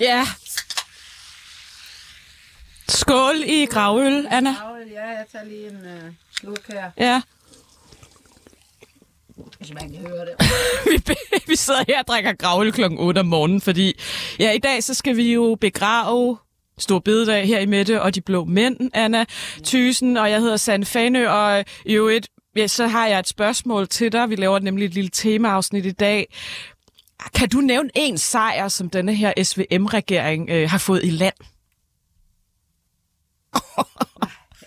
Ja. Skål i gravøl, Anna. Ja, jeg tager lige en uh, sluk her, Ja. hvis man kan høre det. vi, vi sidder her og drikker gravøl klokken 8 om morgenen, fordi ja, i dag så skal vi jo begrave Stor Bededag her i Mette og de blå mænd, Anna Thysen, og jeg hedder Sande Fanø, og i øvrigt, ja, så har jeg et spørgsmål til dig. Vi laver nemlig et lille temaafsnit i dag. Kan du nævne en sejr, som denne her SVM-regering øh, har fået i land?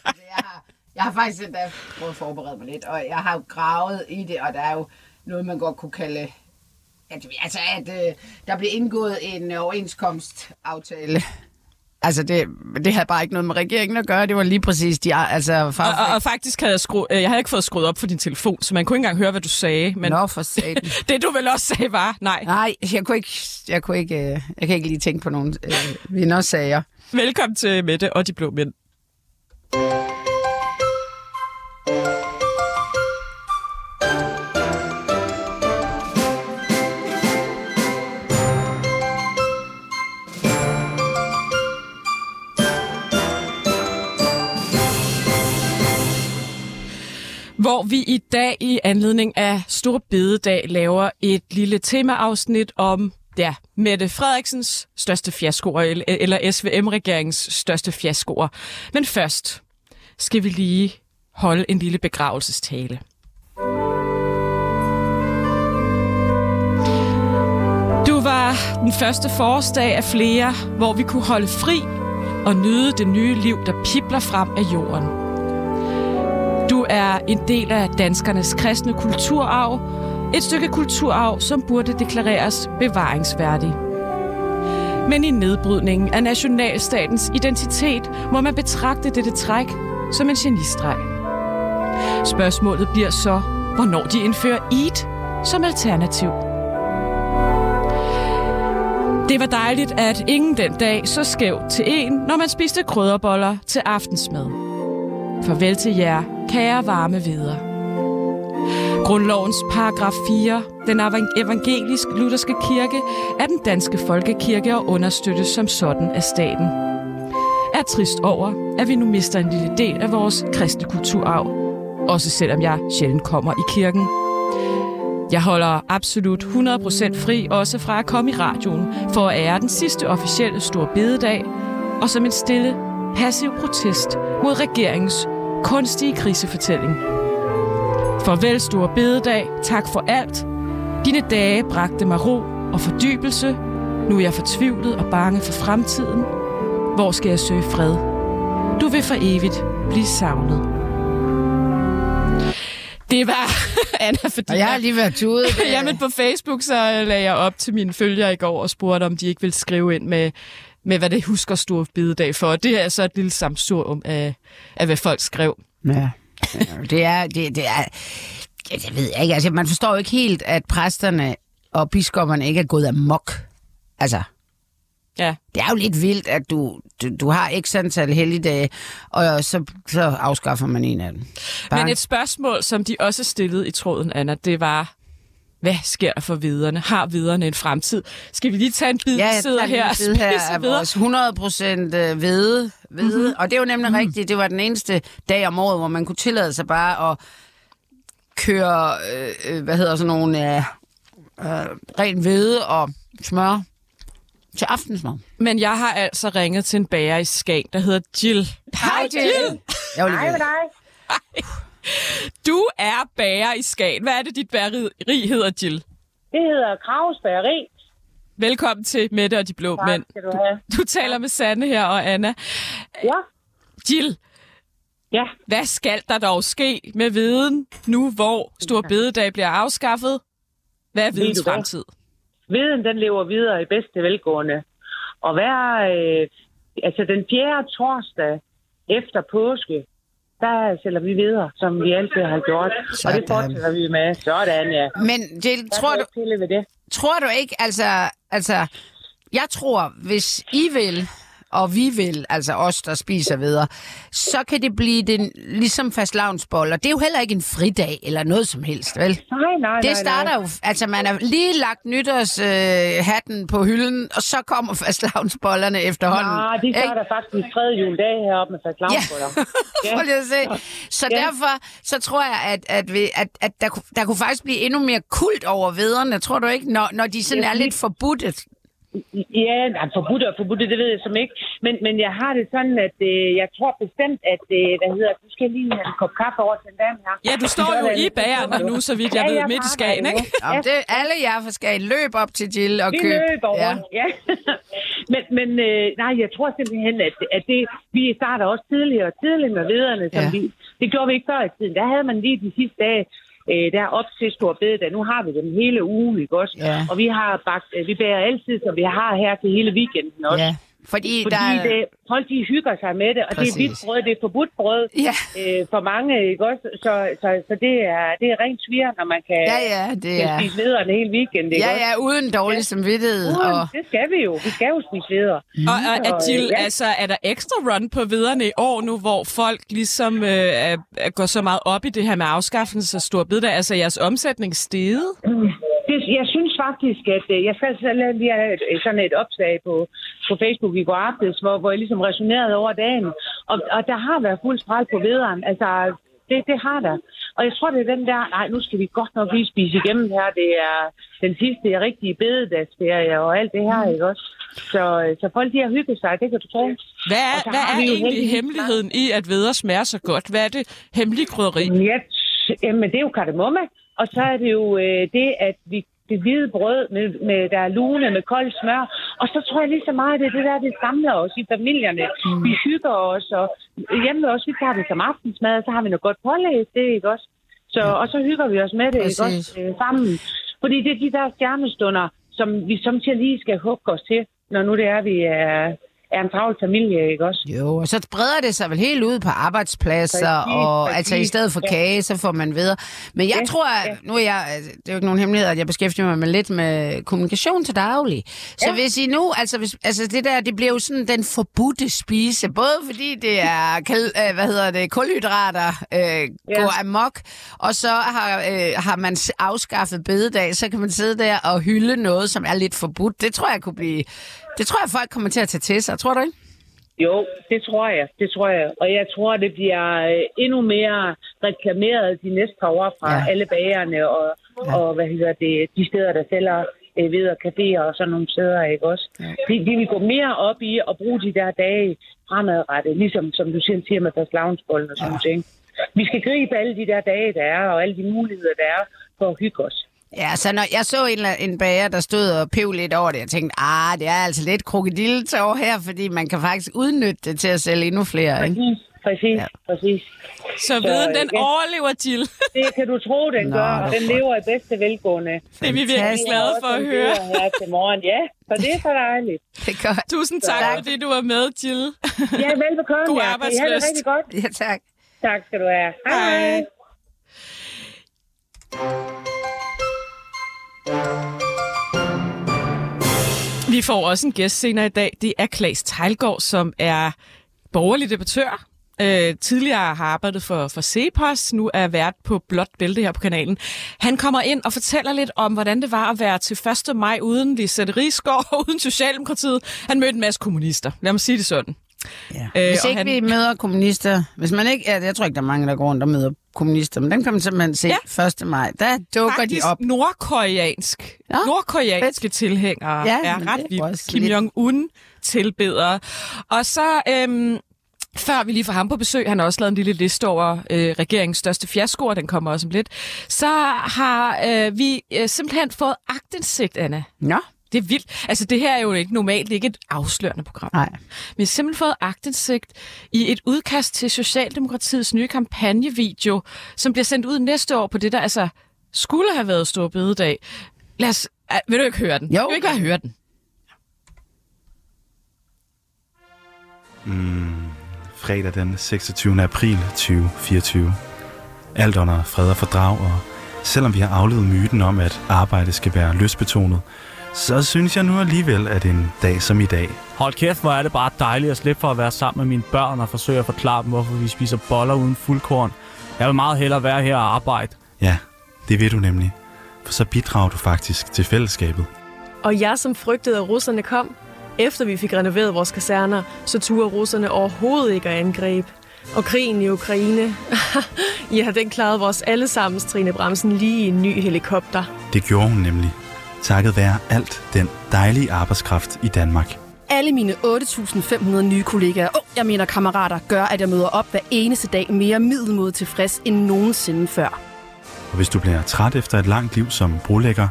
Jeg, har, jeg har faktisk endda prøvet at forberede mig lidt, og jeg har jo gravet i det, og der er jo noget, man godt kunne kalde, at, altså, at øh, der blev indgået en overenskomstaftale. Altså, det, det havde bare ikke noget med regeringen at gøre. Det var lige præcis de, altså, Og, og, far, og faktisk havde jeg, skru, øh, jeg havde ikke fået skruet op for din telefon, så man kunne ikke engang høre, hvad du sagde. Men Nå, for satan. det du vel også sagde var, nej. Nej, jeg kunne ikke, jeg kunne ikke, øh, jeg kan ikke lige tænke på nogen øh, vindersager. Velkommen til Mette og de blå mænd. Hvor vi i dag i anledning af Stor Bededag laver et lille temaafsnit om ja, Mette Frederiksens største fiaskoer, eller- SVM-regeringens største fiaskoer. Men først skal vi lige holde en lille begravelsestale. Du var den første forårsdag af flere, hvor vi kunne holde fri og nyde det nye liv, der pipler frem af jorden. Er en del af danskernes kristne kulturarv. Et stykke kulturarv, som burde deklareres bevaringsværdig. Men i nedbrydningen af nationalstatens identitet må man betragte dette træk som en genistreg. Spørgsmålet bliver så, hvornår de indfører EAT som alternativ. Det var dejligt, at ingen den dag så skæv til en, når man spiste krydderboller til aftensmad. Farvel til jer, kære varme videre. Grundlovens paragraf 4, den evangelisk-lutherske kirke, er den danske folkekirke og understøttes som sådan af staten. Er trist over, at vi nu mister en lille del af vores kristne kulturarv. Også selvom jeg sjældent kommer i kirken. Jeg holder absolut 100% fri også fra at komme i radioen for at ære den sidste officielle store bededag, og som en stille, passiv protest mod regeringens kunstige krisefortælling. Farvel store bededag, tak for alt. Dine dage bragte mig ro og fordybelse. Nu er jeg fortvivlet og bange for fremtiden. Hvor skal jeg søge fred? Du vil for evigt blive savnet. Det var Anna, fordi Og jeg har lige været tude. Jamen på Facebook, så lagde jeg op til mine følgere i går og spurgte, om de ikke ville skrive ind med, med hvad det husker stor bededag for. Og det er så et lille samsurium af, af, hvad folk skrev. Ja. Det er, det, det er, ja, det ved jeg ikke. Altså, man forstår jo ikke helt, at præsterne og biskopperne ikke er gået amok. Altså, Ja. det er jo lidt vildt, at du, du, du har x antal helligdage, og så, så afskaffer man en af dem. Bare, Men et spørgsmål, som de også stillede i tråden, Anna, det var, hvad sker der for viderne? Har viderne en fremtid? Skal vi lige tage en bid, ja, jeg sidder her og bid her af vores 100 procent hvede. hvede. Mm-hmm. Og det er jo nemlig mm. rigtigt. Det var den eneste dag om året, hvor man kunne tillade sig bare at køre, øh, øh, hvad hedder sådan nogle, øh, øh, ren hvede og smør til aftensmad. Men jeg har altså ringet til en bager i Skagen, der hedder Jill. Hej, Jill. Hej med dig. Du er bager i Skagen. Hvad er det, dit bageri hedder, Jill? Det hedder Kraves Bageri. Velkommen til Mette og de Blå Tak Mænd. du have. Du taler med Sanne her og Anna. Ja. Jill, Ja, hvad skal der dog ske med viden nu, hvor Stor Bededag bliver afskaffet? Hvad er videns du fremtid? viden den lever videre i bedste velgående. Og hver, øh, altså den fjerde torsdag efter påske, der sælger vi videre, som vi altid har gjort. Og Sådan. det fortsætter vi med. Sådan, ja. Men Jill, Der tror du, pille ved det. tror du ikke, altså, altså, jeg tror, hvis I vil, og vi vil, altså os, der spiser videre, så kan det blive den, ligesom fastlavnsboller. Det er jo heller ikke en fridag eller noget som helst, vel? Nej, nej, Det starter jo, altså man har lige lagt nytårshatten øh, hatten på hylden, og så kommer fastlavnsbollerne efterhånden. Nej, de ikke? starter faktisk tredje juledag heroppe med fastlavnsboller. Ja, Prøv lige at se. Så Ja. derfor, så tror jeg, at, at, vi, at, at der, kunne- der kunne faktisk blive endnu mere kult over vederne, tror du ikke, når, når de sådan er lidt forbudtet? Ja, nej, forbudt og forbudt, det ved jeg som ikke. Men, men jeg har det sådan, at øh, jeg tror bestemt, at, øh, hvad hedder, du skal lige have en kop kaffe over til en dame her. Ja, du står jo i bagerne nu, så vidt jeg Ja, ved, jeg midt i Skagen, ikke? Om det, alle jer for skal løb op til Jill og Vi køb. løber ja. rundt, ja. men men øh, nej, jeg tror simpelthen, at, at det, vi starter også tidligere og tidligere med vederne, som Ja. vi, det gjorde vi ikke før i tiden. Der havde man lige de sidste dage, øh, der op til stor bededag. Nu har vi dem hele ugen, ikke også? Ja. Og vi har bagt, øh, vi bærer altid, som vi har her til hele weekenden også. ja. Fordi, Fordi der er... det, folk de hygger sig med det, og Præcis. det er hvidt brød, det er forbudt brød Ja. øh, for mange, ikke også? Så, så, så det, er, det er rent svir, når man kan, Ja, ja, det kan er... spise vederne hele weekend, ikke Ja, også? ja, uden dårlig samvittighed. Uden, Og, Det skal vi jo. Vi skal jo spise veder. Og, og Så, at Jill, ja. altså, er der ekstra run på viderne i år nu, hvor folk ligesom øh, går så meget op i det her med afskaffelse af stor bededag? Altså, er jeres omsætning steget? Det, jeg synes faktisk, at øh, jeg skal selv lige have et, sådan et opslag på, på Facebook i går aftes, hvor, hvor jeg ligesom resonerede over dagen. Og, og der har været fuld spræl på vederen. Altså, det, det har der. Og jeg tror, det er den der, nej, nu skal vi godt nok lige spise igennem her. Det er den sidste rigtige bededagsferie og alt det her, ikke også? Så, så folk de har hygget sig, det kan du tro. Hvad er, så hvad er egentlig hemmeligheden i, at veder smager så godt? Hvad er det hemmelige krydderi? Jamen, det er jo kardemomme. Og så er det jo øh, det, at vi det hvide brød, med, med, der er lune med koldt smør. Og så tror jeg lige så meget, det er det der, det samler os i familierne. Mm. Vi hygger os, og hjemme også, vi tager det som aftensmad, og så har vi noget godt pålæst, det ikke også? Så, og så hygger vi os med det, ikke Præcis. også, øh, sammen. Fordi det er de der stjernestunder, som vi samtidig lige skal hugge os til, når nu det er, vi er, er en travl familie, ikke også? jo, og så breder det sig vel helt ud på arbejdspladser, Præcis, og præcis. altså i stedet for Ja. kage, så får man videre. Men jeg Ja, tror, at, ja. nu er jeg, altså, det er jo ikke nogen hemmelighed, at jeg beskæftiger mig med lidt med kommunikation til daglig. Så Ja. hvis I nu, altså, hvis, altså det der, det bliver jo sådan den forbudte spise, både fordi det er, kal, øh, hvad hedder det, kulhydrater øh, Ja. går amok, og så har, øh, har man afskaffet bededag, så kan man sidde der og hylde noget, som er lidt forbudt. Det tror jeg kunne blive, det tror jeg folk kommer til at tage til sig, tror du ikke? Jo, det tror jeg. Det tror jeg. Og jeg tror, det bliver øh, endnu mere reklameret de næste par år fra Ja. alle bagerne og, ja. og hvad hedder det, de steder, der sælger øh, ved og caféer og sådan nogle steder, ikke også? Ja. De, de vil gå mere op i at bruge de der dage fremadrettet, ligesom som du selv siger med fastelavnsbollen og sådan ja. ting. Vi skal gribe alle de der dage, der er, og alle de muligheder, der er for at hygge os. Ja, så når jeg så en, eller- en bager, der stod og pev lidt over det, jeg tænkte, ah, det er altså lidt krokodilletår her, fordi man kan faktisk udnytte det til at sælge endnu flere, ikke? Præcis, præcis, Ja. ja. præcis. Så veden, den ja. overlever, Jill. Det kan du tro, den Nå, gør, det og den lever i bedste velgående. Det er vi virkelig glade for at høre. Her til morgen, ja. Så det er så dejligt. Det er godt. Tusind tak, Tak. fordi du var med, Jill. Ja, velbekomme. God ja. I har det rigtig godt. Ja, tak. Tak skal du have. Hej. Vi får også en gæst senere i dag. Det er Klaas Tejlgaard, som er borgerlig debattør. Øh, tidligere har arbejdet for, for Cepos, nu er vært på Blåt Bælte her på kanalen. Han kommer ind og fortæller lidt om, hvordan det var at være til 1. maj uden Lisette Rigsgaard og uden Socialdemokratiet. Han mødte en masse kommunister. Lad mig sige det sådan. Ja. Øh, Hvis ikke han- vi møder kommunister, hvis man ikke, ja, jeg tror ikke, der er mange, der går rundt og møder kommunister, men dem kan man simpelthen se Ja. 1. maj. Der dukker Faktisk de op. nordkoreansk. Nå, Nordkoreanske tilhængere Ja, er ret vildt. Kim Jong-un tilbedere. Og så... Øhm, før vi lige får ham på besøg, han har også lavet en lille liste over øh, regeringens største fiaskoer, den kommer også om lidt, så har øh, vi øh, simpelthen fået agtindsigt, Anna. Nå, Det er vildt. Altså, det her er jo ikke normalt ikke et afslørende program. nej. Vi har simpelthen fået agtindsigt i et udkast til Socialdemokratiets nye kampagnevideo, som bliver sendt ud næste år på det, der altså skulle have været stor bededag. Lad os... Uh, vil du ikke høre den? Jo. Vil du ikke bare høre den? fredag den 26. april 2024. Alt under fred og fordrag, og selvom vi har aflevet myten om, at arbejde skal være lystbetonet, så synes jeg nu alligevel, at en dag som i dag, Hold kæft, hvor er det bare dejligt at slippe for at være sammen med mine børn og forsøge at forklare dem, hvorfor vi spiser boller uden fuldkorn. Jeg vil meget hellere være her og arbejde. ja, det vil du nemlig. For så bidrager du faktisk til fællesskabet. Og jeg, som frygtede, at russerne kom, efter vi fik renoveret vores kaserner, så turde russerne overhovedet ikke at angribe. Og krigen i Ukraine, ja, den klarede vores allesammens Trine Bremsen lige i en ny helikopter. Det gjorde hun nemlig. Takket være alt den dejlige arbejdskraft i Danmark. Alle mine 8.500 nye kollegaer, og jeg mener kammerater, gør, at jeg møder op hver eneste dag mere middelmodigt tilfreds end nogensinde før. Og hvis du bliver træt efter et langt liv som brolægger,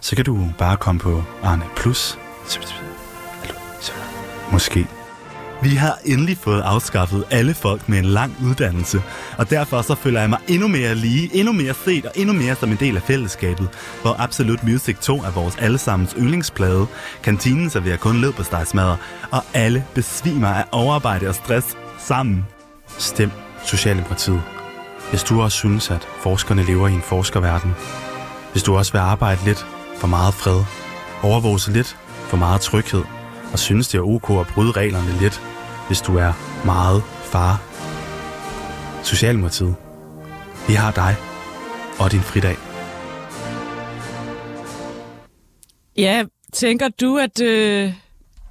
så kan du bare komme på Arne Plus. Måske. Vi har endelig fået afskaffet alle folk med en lang uddannelse, og derfor så føler jeg mig endnu mere lige, endnu mere set og endnu mere som en del af fællesskabet, hvor Absolute Music 2 er vores allesammens yndlingsplade, kantinen serverer kun led på stegsmadder, og alle besvimer af overarbejde og stress sammen. Stem Socialdemokratiet. Hvis du også synes, at forskerne lever i en forskerverden. Hvis du også vil arbejde lidt for meget fred, overvåge lidt for meget tryghed, og synes, det er ok at bryde reglerne lidt, hvis du er meget far. Socialdemokratiet. Vi har dig og din fridag. Ja, tænker du, at, øh,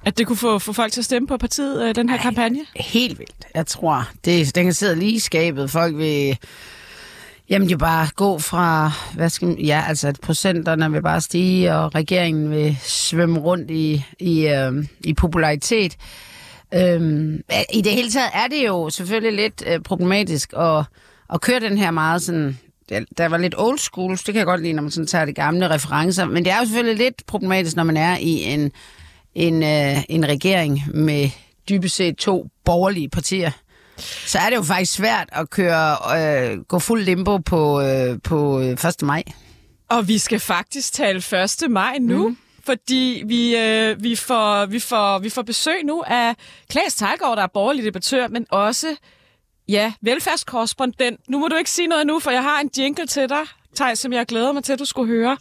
at det kunne få, få folk til at stemme på partiet, øh, den her Ej. kampagne? Helt vildt. Jeg tror, det, den kan sidde lige i skabet. Folk vil... Jamen, jo bare gå fra, hvad skal man, ja, altså at procenterne vil bare stige, og regeringen vil svømme rundt i, i, øh, i popularitet. Øhm, I det hele taget er det jo selvfølgelig lidt øh, problematisk at, at køre den her meget sådan... Der var lidt old school, det kan jeg godt lide, når man sådan tager de gamle referencer, men det er jo selvfølgelig lidt problematisk, når man er i en, en, øh, en regering med dybest set to borgerlige partier. Så er det jo faktisk svært at køre, øh, gå fuld limbo på, øh, på 1. maj. Og vi skal faktisk tale 1. maj nu. Mm fordi vi, øh, vi, får, vi, får, vi får besøg nu af Klaas Tejgaard, der er borgerlig debattør, men også ja, velfærdskorrespondent. Nu må du ikke sige noget nu, for jeg har en jingle til dig, Tej, som jeg glæder mig til, at du skulle høre.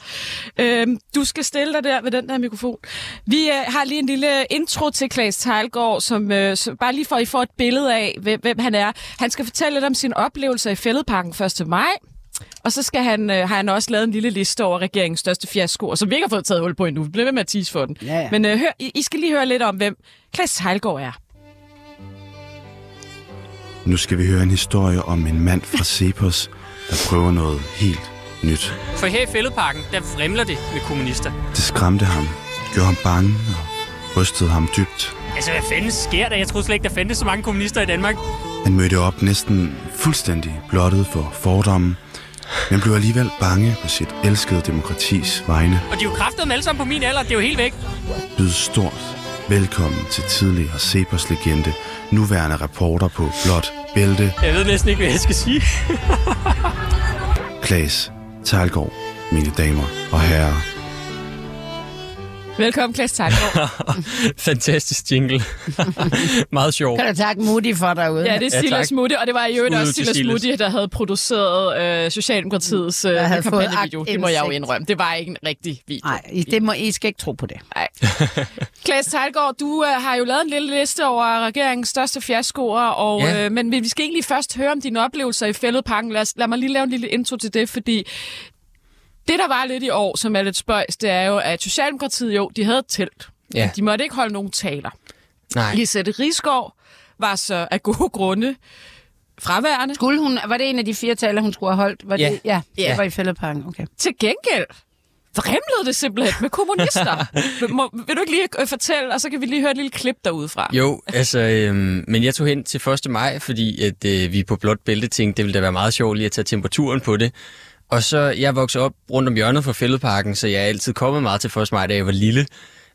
Øhm, du skal stille dig der ved den der mikrofon. Vi øh, har lige en lille intro til Klaas Tejlgaard, som, øh, som bare lige for, at I får et billede af, hvem, hvem han er. Han skal fortælle lidt om sine oplevelser i Fælledparken 1. maj. Og så skal han, øh, har han også lavet en lille liste over regeringens største fiaskoer, som vi ikke har fået taget hul på endnu. Vi bliver ved med at tease for den. Ja, ja. Men øh, hør, I, I skal lige høre lidt om, hvem Klaas Heilgaard er. Nu skal vi høre en historie om en mand fra Cepos, der prøver noget helt nyt. For her i Fælledparken, der vrimler det med kommunister. Det skræmte ham, gjorde ham bange og rystede ham dybt. Altså, hvad fanden sker der? Jeg troede slet ikke, der fandtes så mange kommunister i Danmark. Han mødte op næsten fuldstændig blottet for fordomme, men blev alligevel bange på sit elskede demokratis vegne. Og de er jo kraftedeme alle sammen på min alder. Det er jo helt væk. Byd stort velkommen til tidligere Cepos legende, nuværende reporter på Blot Bælte, Jeg ved næsten ikke, hvad jeg skal sige. Klaas Tejlgaard, mine damer og herrer. Velkommen, Klaas Tejlgaard. Fantastisk jingle. Meget sjov. Kan du takke Moody for derude? Ja, det er Ja, Silas tak. Mutti, og det var i øvrigt også Silas. Mutti, der havde produceret øh, Socialdemokratiets øh, kampagnevideo. Det må jeg jo indrømme. Det var ikke en rigtig video. Nej, I, det må, I skal ikke tro på det. Nej. Klaas Tejlgaard, du øh, har jo lavet en lille liste over regeringens største fiaskoer, og, Ja. øh, men vi skal egentlig først høre om dine oplevelser i fældeparken. Lad, os, lad mig lige lave en lille intro til det, fordi det, der var lidt i år, som er lidt spøjs, det er jo, at Socialdemokratiet jo, de havde et telt. Ja. De måtte ikke holde nogen taler. Nej. Lisette Risgaard var så af gode grunde fraværende. Skulle hun, var det en af de fire taler, hun skulle have holdt? Var Ja. Det, ja, Ja. det var i fældeparken. Okay. Til gengæld vrimlede det simpelthen med kommunister. vil, må, vil du ikke lige øh, fortælle, og så kan vi lige høre et lille klip derudefra. Jo, altså, øhm, men jeg tog hen til 1. maj, fordi at, øh, vi på blot bælte tænkte, det ville da være meget sjovt lige at tage temperaturen på det. Og så, jeg voksede op rundt om hjørnet fra Fælledparken, så jeg er altid kommet meget til 1. maj, da jeg var lille.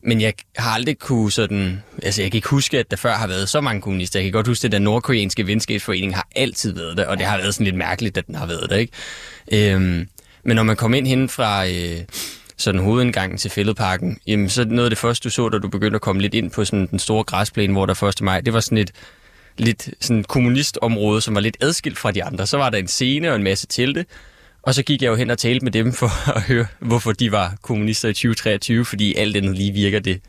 Men jeg har aldrig kunne sådan... Altså, jeg kan ikke huske, at der før har været så mange kommunister. Jeg kan godt huske, at den nordkoreanske venskabsforening har altid været der, og det har været sådan lidt mærkeligt, at den har været der, ikke? Øhm, men når man kom ind hen fra øh, sådan hovedindgangen til Fælledparken, jamen, så noget af det første, du så, da du begyndte at komme lidt ind på sådan den store græsplæne, hvor der 1. maj, det var sådan et lidt sådan kommunistområde, som var lidt adskilt fra de andre. Så var der en scene og en masse telte, og så gik jeg jo hen og talte med dem for at høre, hvorfor de var kommunister i 2023, fordi alt andet lige virker det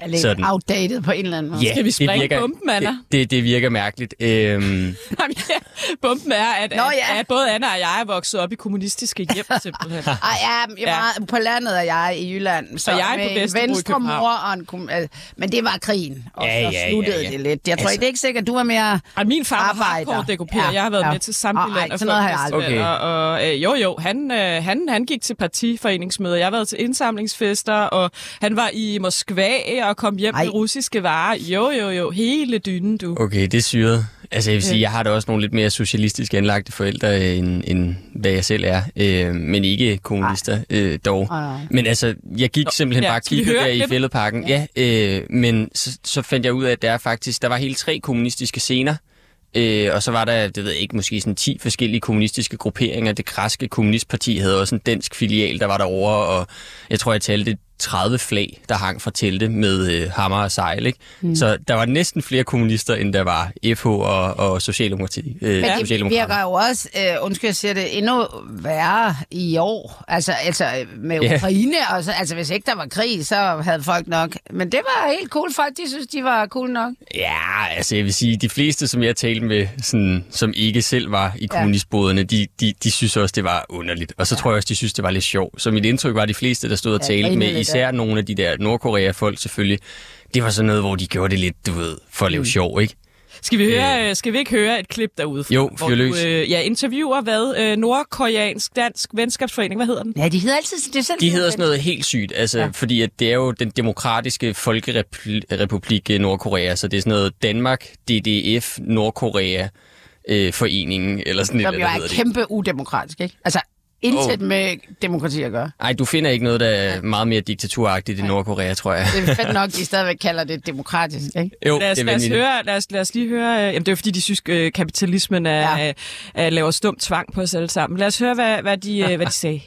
er lidt Sådan. outdated på en eller anden måde. Ja, Skal vi det springe virker, bomben, Anna? Det, det, det virker mærkeligt. Øhm, ja, Bumpen er, at, Nå, at, ja. at både Anna og jeg er vokset op i kommunistiske hjem, simpelthen. Ej, ja, jeg var ja. på landet er jeg i Jylland. Så Og jeg er på med Vesterbro venstre mor og en øh, Men det var krigen, og Ja, så ja, ja, sluttede ja. det lidt. Jeg tror Altså- ikke, det er ikke sikkert, du var mere... Og min far var Arbejder. hardcore DKP, Ja, jeg har været ja. med til samtlige ej, og sådan noget har jeg aldrig. folkefestivaler, Og, øh, jo, jo, han, øh, han, han gik til partiforeningsmøder. Jeg har været til indsamlingsfester, og han var i Moskva og kom hjem Ej. med russiske varer. Jo, jo, jo, hele dynen, du. okay, det er syret. Altså jeg vil sige, jeg har da også nogle lidt mere socialistisk anlagte forældre, øh, end, end hvad jeg selv er. Øh, men ikke kommunister øh, dog. Ej, nej. Men altså, jeg gik simpelthen ja, bare høre der i fældeparken. Ja, øh, men så, så fandt jeg ud af, at der er faktisk, der var hele tre kommunistiske scener. Øh, og så var der, det ved jeg ikke, måske sådan 10 forskellige kommunistiske grupperinger. Det græske kommunistparti havde også en dansk filial, der var derovre, og jeg tror, jeg talte 30 flag, der hang fra telte med øh, hammer og sejl. Ikke? Mm. Så der var næsten flere kommunister, end der var FH og, og Socialdemokrati. Øh, Men det virker jo også, øh, undskyld, jeg siger det, endnu værre i år. Altså, altså øh, med Ja. Ukraine. Og så, altså, hvis ikke der var krig, så havde folk nok... Men det var helt cool. Folk, de synes, de var cool nok. Ja, altså jeg vil sige, de fleste, som jeg talte med, sådan, som ikke selv var i kommunistboderne, de, de, de synes også, det var underligt. Og så ja. tror jeg også, de synes, det var lidt sjovt. Så mit indtryk var, at de fleste, der stod og Ja, talte med, lidt, især nogle af de der Nordkorea-folk selvfølgelig, det var sådan noget, hvor de gjorde det lidt, du ved, for at lave sjov, ikke? Skal vi, høre, øh, skal vi ikke høre et klip derude? Jo, hvor du øh, ja, interviewer hvad? Øh, Nordkoreansk Dansk Venskabsforening, hvad hedder den? Ja, de hedder altid... Det er selv De hedder sådan noget helt sygt, altså, ja. fordi at det er jo den demokratiske folkerepublik øh, Nordkorea, så det er sådan noget Danmark, DDF, Nordkorea, øh, foreningen, eller sådan Som lidt, jo der er hedder det. kæmpe udemokratisk, ikke? Altså, intet Åh. med demokrati at gøre. Ej, du finder ikke noget, der er meget mere diktaturagtigt i Nordkorea, tror jeg. Det er fedt nok, de stadigvæk kalder det demokratisk, ikke? Jo, Lad os, det er lad, os høre, lad, os, lad os lige høre... Øh, jamen, det er fordi, de synes, øh, kapitalismen er, Ja. er, laver stum tvang på os alle sammen. Lad os høre, hvad, hvad, de, øh, hvad de sagde.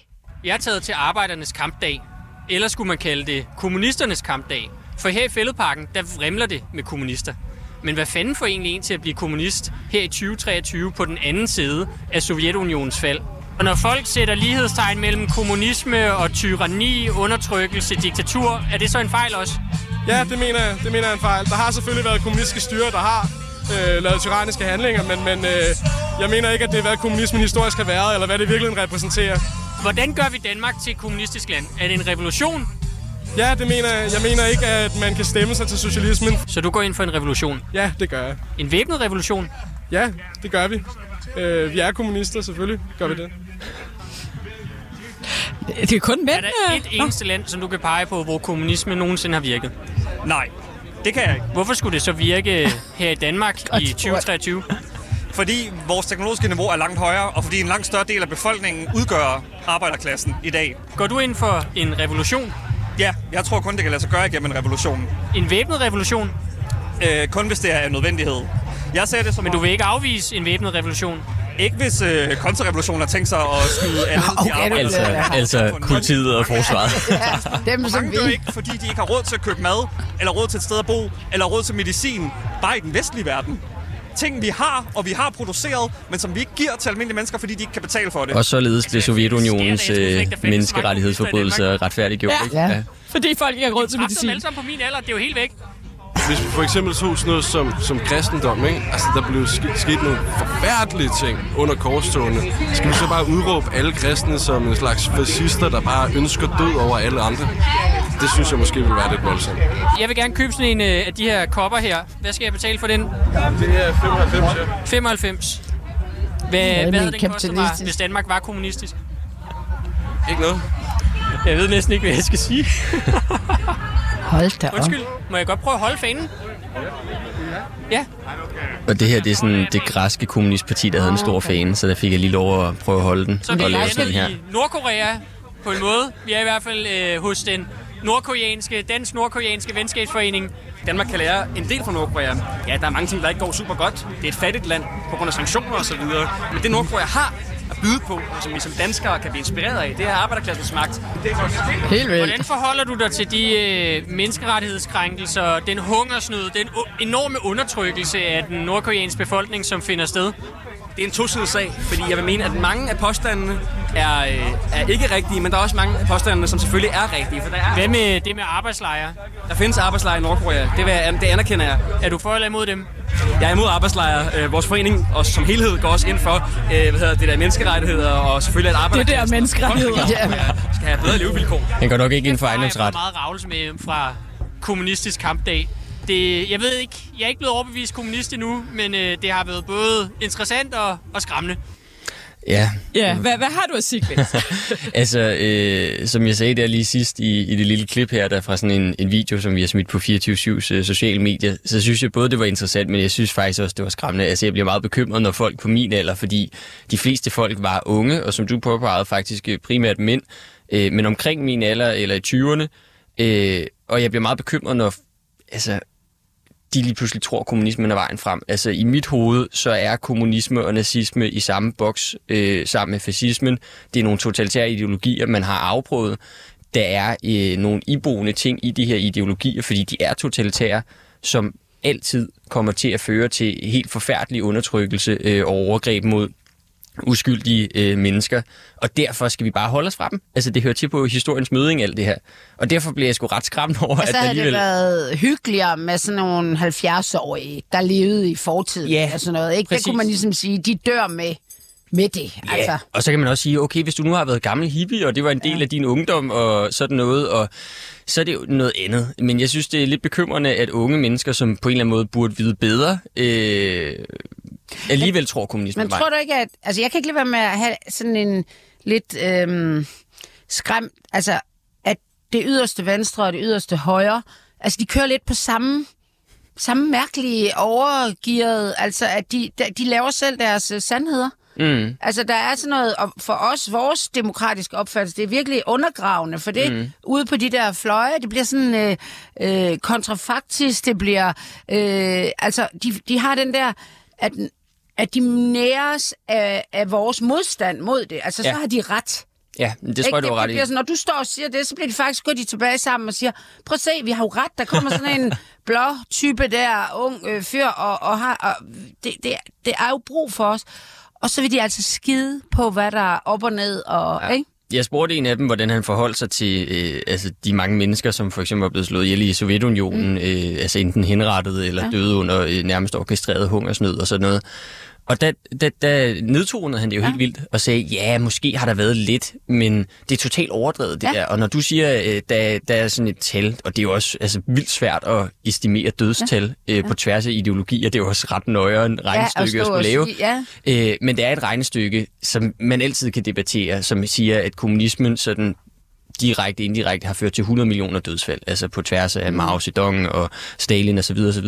Jeg er taget til arbejdernes kampdag, eller skulle man kalde det kommunisternes kampdag. For her i Fælledparken, der vrimler det med kommunister. Men hvad fanden får egentlig en til at blive kommunist her i 2023 på den anden side af Sovjetunionens fald? Og når folk sætter lighedstegn mellem kommunisme og tyranni, undertrykkelse, diktatur, er det så en fejl også? Ja, det mener jeg. Det mener jeg en fejl. Der har selvfølgelig været kommunistiske styre, der har øh, lavet tyranniske handlinger, men, men øh, jeg mener ikke, at det er, hvad kommunismen historisk har været, eller hvad det virkelig repræsenterer. Hvordan gør vi Danmark til et kommunistisk land? Er det en revolution? Ja, det mener jeg. Jeg mener ikke, at man kan stemme sig til socialismen. Så du går ind for en revolution? Ja, det gør jeg. En væbnet revolution? Ja, det gør vi. Øh, vi er kommunister, selvfølgelig gør vi det. Det er kun mænd. Er der et eneste land, som du kan pege på, hvor kommunisme nogensinde har virket? Nej, det kan jeg ikke. Hvorfor skulle det så virke her i Danmark i 2023? Fordi vores teknologiske niveau er langt højere, og fordi en langt større del af befolkningen udgør arbejderklassen i dag. Går du ind for en revolution? Ja, jeg tror kun, det kan lade sig gøre igennem en revolution. En væbnet revolution? Øh, kun hvis det er en nødvendighed. Jeg ser det som Men du vil ikke afvise en væbnet revolution? Ikke hvis øh, kontrarevolutionen har tænkt sig at skyde andet Okay, i arbejde. Altså, altså politiet og forsvaret. Ja, dem Og som mange vi... gør ikke, fordi de ikke har råd til at købe mad, eller råd til et sted at bo, eller råd til medicin, bare i den vestlige verden. Ting, vi har, og vi har produceret, men som vi ikke giver til almindelige mennesker, fordi de ikke kan betale for det. Og således blev Sovjetunionens øh, menneskerettighedsforbrydelser retfærdiggjort. Ja. ikke? Ja. Fordi folk ikke har råd til medicin. alle sammen på min alder, det er jo helt væk. Hvis vi for eksempel tog sådan noget som, som kristendom, ikke? Altså, der blev sk- sket nogle forfærdelige ting under korstogene. Skal vi så bare udråbe alle kristne som en slags fascister, der bare ønsker død over alle andre? Det synes jeg måske ville være lidt voldsomt. Jeg vil gerne købe sådan en øh, af de her kopper her. Hvad skal jeg betale for den? Det er 95, ja. 95. Hvad, er hvad havde den kostet mig, hvis Danmark var kommunistisk? Ikke noget. Jeg ved næsten ikke, hvad jeg skal sige. Hold da op. Undskyld, må jeg godt prøve at holde fanen? Ja, Og det her, det er sådan det græske kommunistparti, der havde en stor fan, så der fik jeg lige lov at prøve at holde den. så vi og lave er sådan her. i Nordkorea på en måde. Vi er i hvert fald øh, hos den nordkoreanske, dansk-nordkoreanske venskabsforening. Danmark kan lære en del fra Nordkorea. Ja, der er mange ting, der ikke går super godt. Det er et fattigt land på grund af sanktioner osv. Men det Nordkorea har at byde på, og som vi som danskere kan blive inspireret af, det er arbejderklassens magt. Helt vildt. Hvordan forholder du dig til de øh, menneskerettighedskrænkelser, den hungersnød, den u- enorme undertrykkelse af den nordkoreanske befolkning, som finder sted? Det er en tosidig sag, fordi jeg vil mene, at mange af påstandene er, øh, er ikke rigtige, men der er også mange af påstandene, som selvfølgelig er rigtige. For der, er, Hvad med det med arbejdslejre? der findes arbejdslejre i Nordkorea. Det, vil jeg, det anerkender jeg. Er du for eller imod dem? Jeg er imod arbejdslejre. Øh, vores forening og som helhed går også ind for øh, hvad hedder det der, menneskerettigheder og selvfølgelig at arbejde. Det der menneskerettigheder. skal have bedre levevilkår. Han går nok ikke ind for Jeg har ejendomsret. meget ravelse med fra kommunistisk kampdag. Det, jeg ved ikke, jeg er ikke blevet overbevist kommunist endnu, men øh, det har været både interessant og, og skræmmende. Ja, Ja, hvad, hvad har du at sige, altså, øh, som jeg sagde der lige sidst i, i det lille klip her, der fra sådan en, en video, som vi har smidt på 24-7's øh, sociale medier, så synes jeg både, det var interessant, men jeg synes faktisk også, det var skræmmende. Altså, jeg bliver meget bekymret, når folk på min alder, fordi de fleste folk var unge, og som du påpegede, faktisk øh, primært mænd, øh, men omkring min alder, eller i 20'erne, øh, og jeg bliver meget bekymret, når altså, de lige pludselig tror, at kommunismen er vejen frem. Altså i mit hoved, så er kommunisme og nazisme i samme boks øh, sammen med fascismen. Det er nogle totalitære ideologier, man har afprøvet. Der er øh, nogle iboende ting i de her ideologier, fordi de er totalitære, som altid kommer til at føre til helt forfærdelig undertrykkelse øh, og overgreb mod uskyldige øh, mennesker, og derfor skal vi bare holde os fra dem. Altså, det hører til på historiens møding, alt det her. Og derfor bliver jeg sgu ret skræmt over, Og så at alligevel... det været hyggeligere med sådan nogle 70-årige, der levede i fortiden. Ja, og sådan noget, ikke? Det præcis. kunne man ligesom sige, de dør med, med det. Ja, Altså. og så kan man også sige, okay, hvis du nu har været gammel hippie, og det var en del ja. af din ungdom og sådan noget, og så er det jo noget andet. Men jeg synes, det er lidt bekymrende, at unge mennesker, som på en eller anden måde burde vide bedre, øh, alligevel tror kommunismen Men tror du ikke, at... Altså, jeg kan ikke lade være med at have sådan en lidt øhm, skræmt... Altså, at det yderste venstre og det yderste højre, altså, de kører lidt på samme samme mærkelige overgearet, altså at de, de, de laver selv deres uh, sandheder. Mm. Altså, der er sådan noget, og for os, vores demokratiske opfattelse, det er virkelig undergravende, for det mm. ude på de der fløje, det bliver sådan øh, øh, kontrafaktisk, det bliver, øh, altså, de, de har den der, at, at de næres af, af vores modstand mod det, altså, så Ja. har de ret. Ja, det tror jeg, du var ret i. sådan, når du står og siger det, så bliver de faktisk gå de tilbage sammen og siger, prøv at se, vi har jo ret, der kommer sådan en blå type der, ung øh, fyr, og, og, har, og det, det, det er jo brug for os. Og så vil de altså skide på, hvad der er op og ned, og, ja. ikke? Jeg spurgte en af dem, hvordan han forholdt sig til øh, altså de mange mennesker, som for eksempel er blevet slået ihjel i Sovjetunionen, mm. øh, altså enten henrettet eller ja. døde under øh, nærmest orkestreret hungersnød og sådan noget. Og der, der, der nedtonede han det jo ja. helt vildt og sagde, ja, måske har der været lidt, men det er totalt overdrevet det ja. der. Og når du siger, øh, der, der er sådan et tal, og det er jo også altså, vildt svært at estimere dødstal ja. øh, på tværs af ideologier, det er jo også ret nøjere en regnestykke stå at skulle og lave. ja. Øh, men det er et regnestykke, som man altid kan debattere, som siger, at kommunismen sådan direkte indirekte har ført til 100 millioner dødsfald, altså på tværs af Mao Zedong og Stalin osv. osv.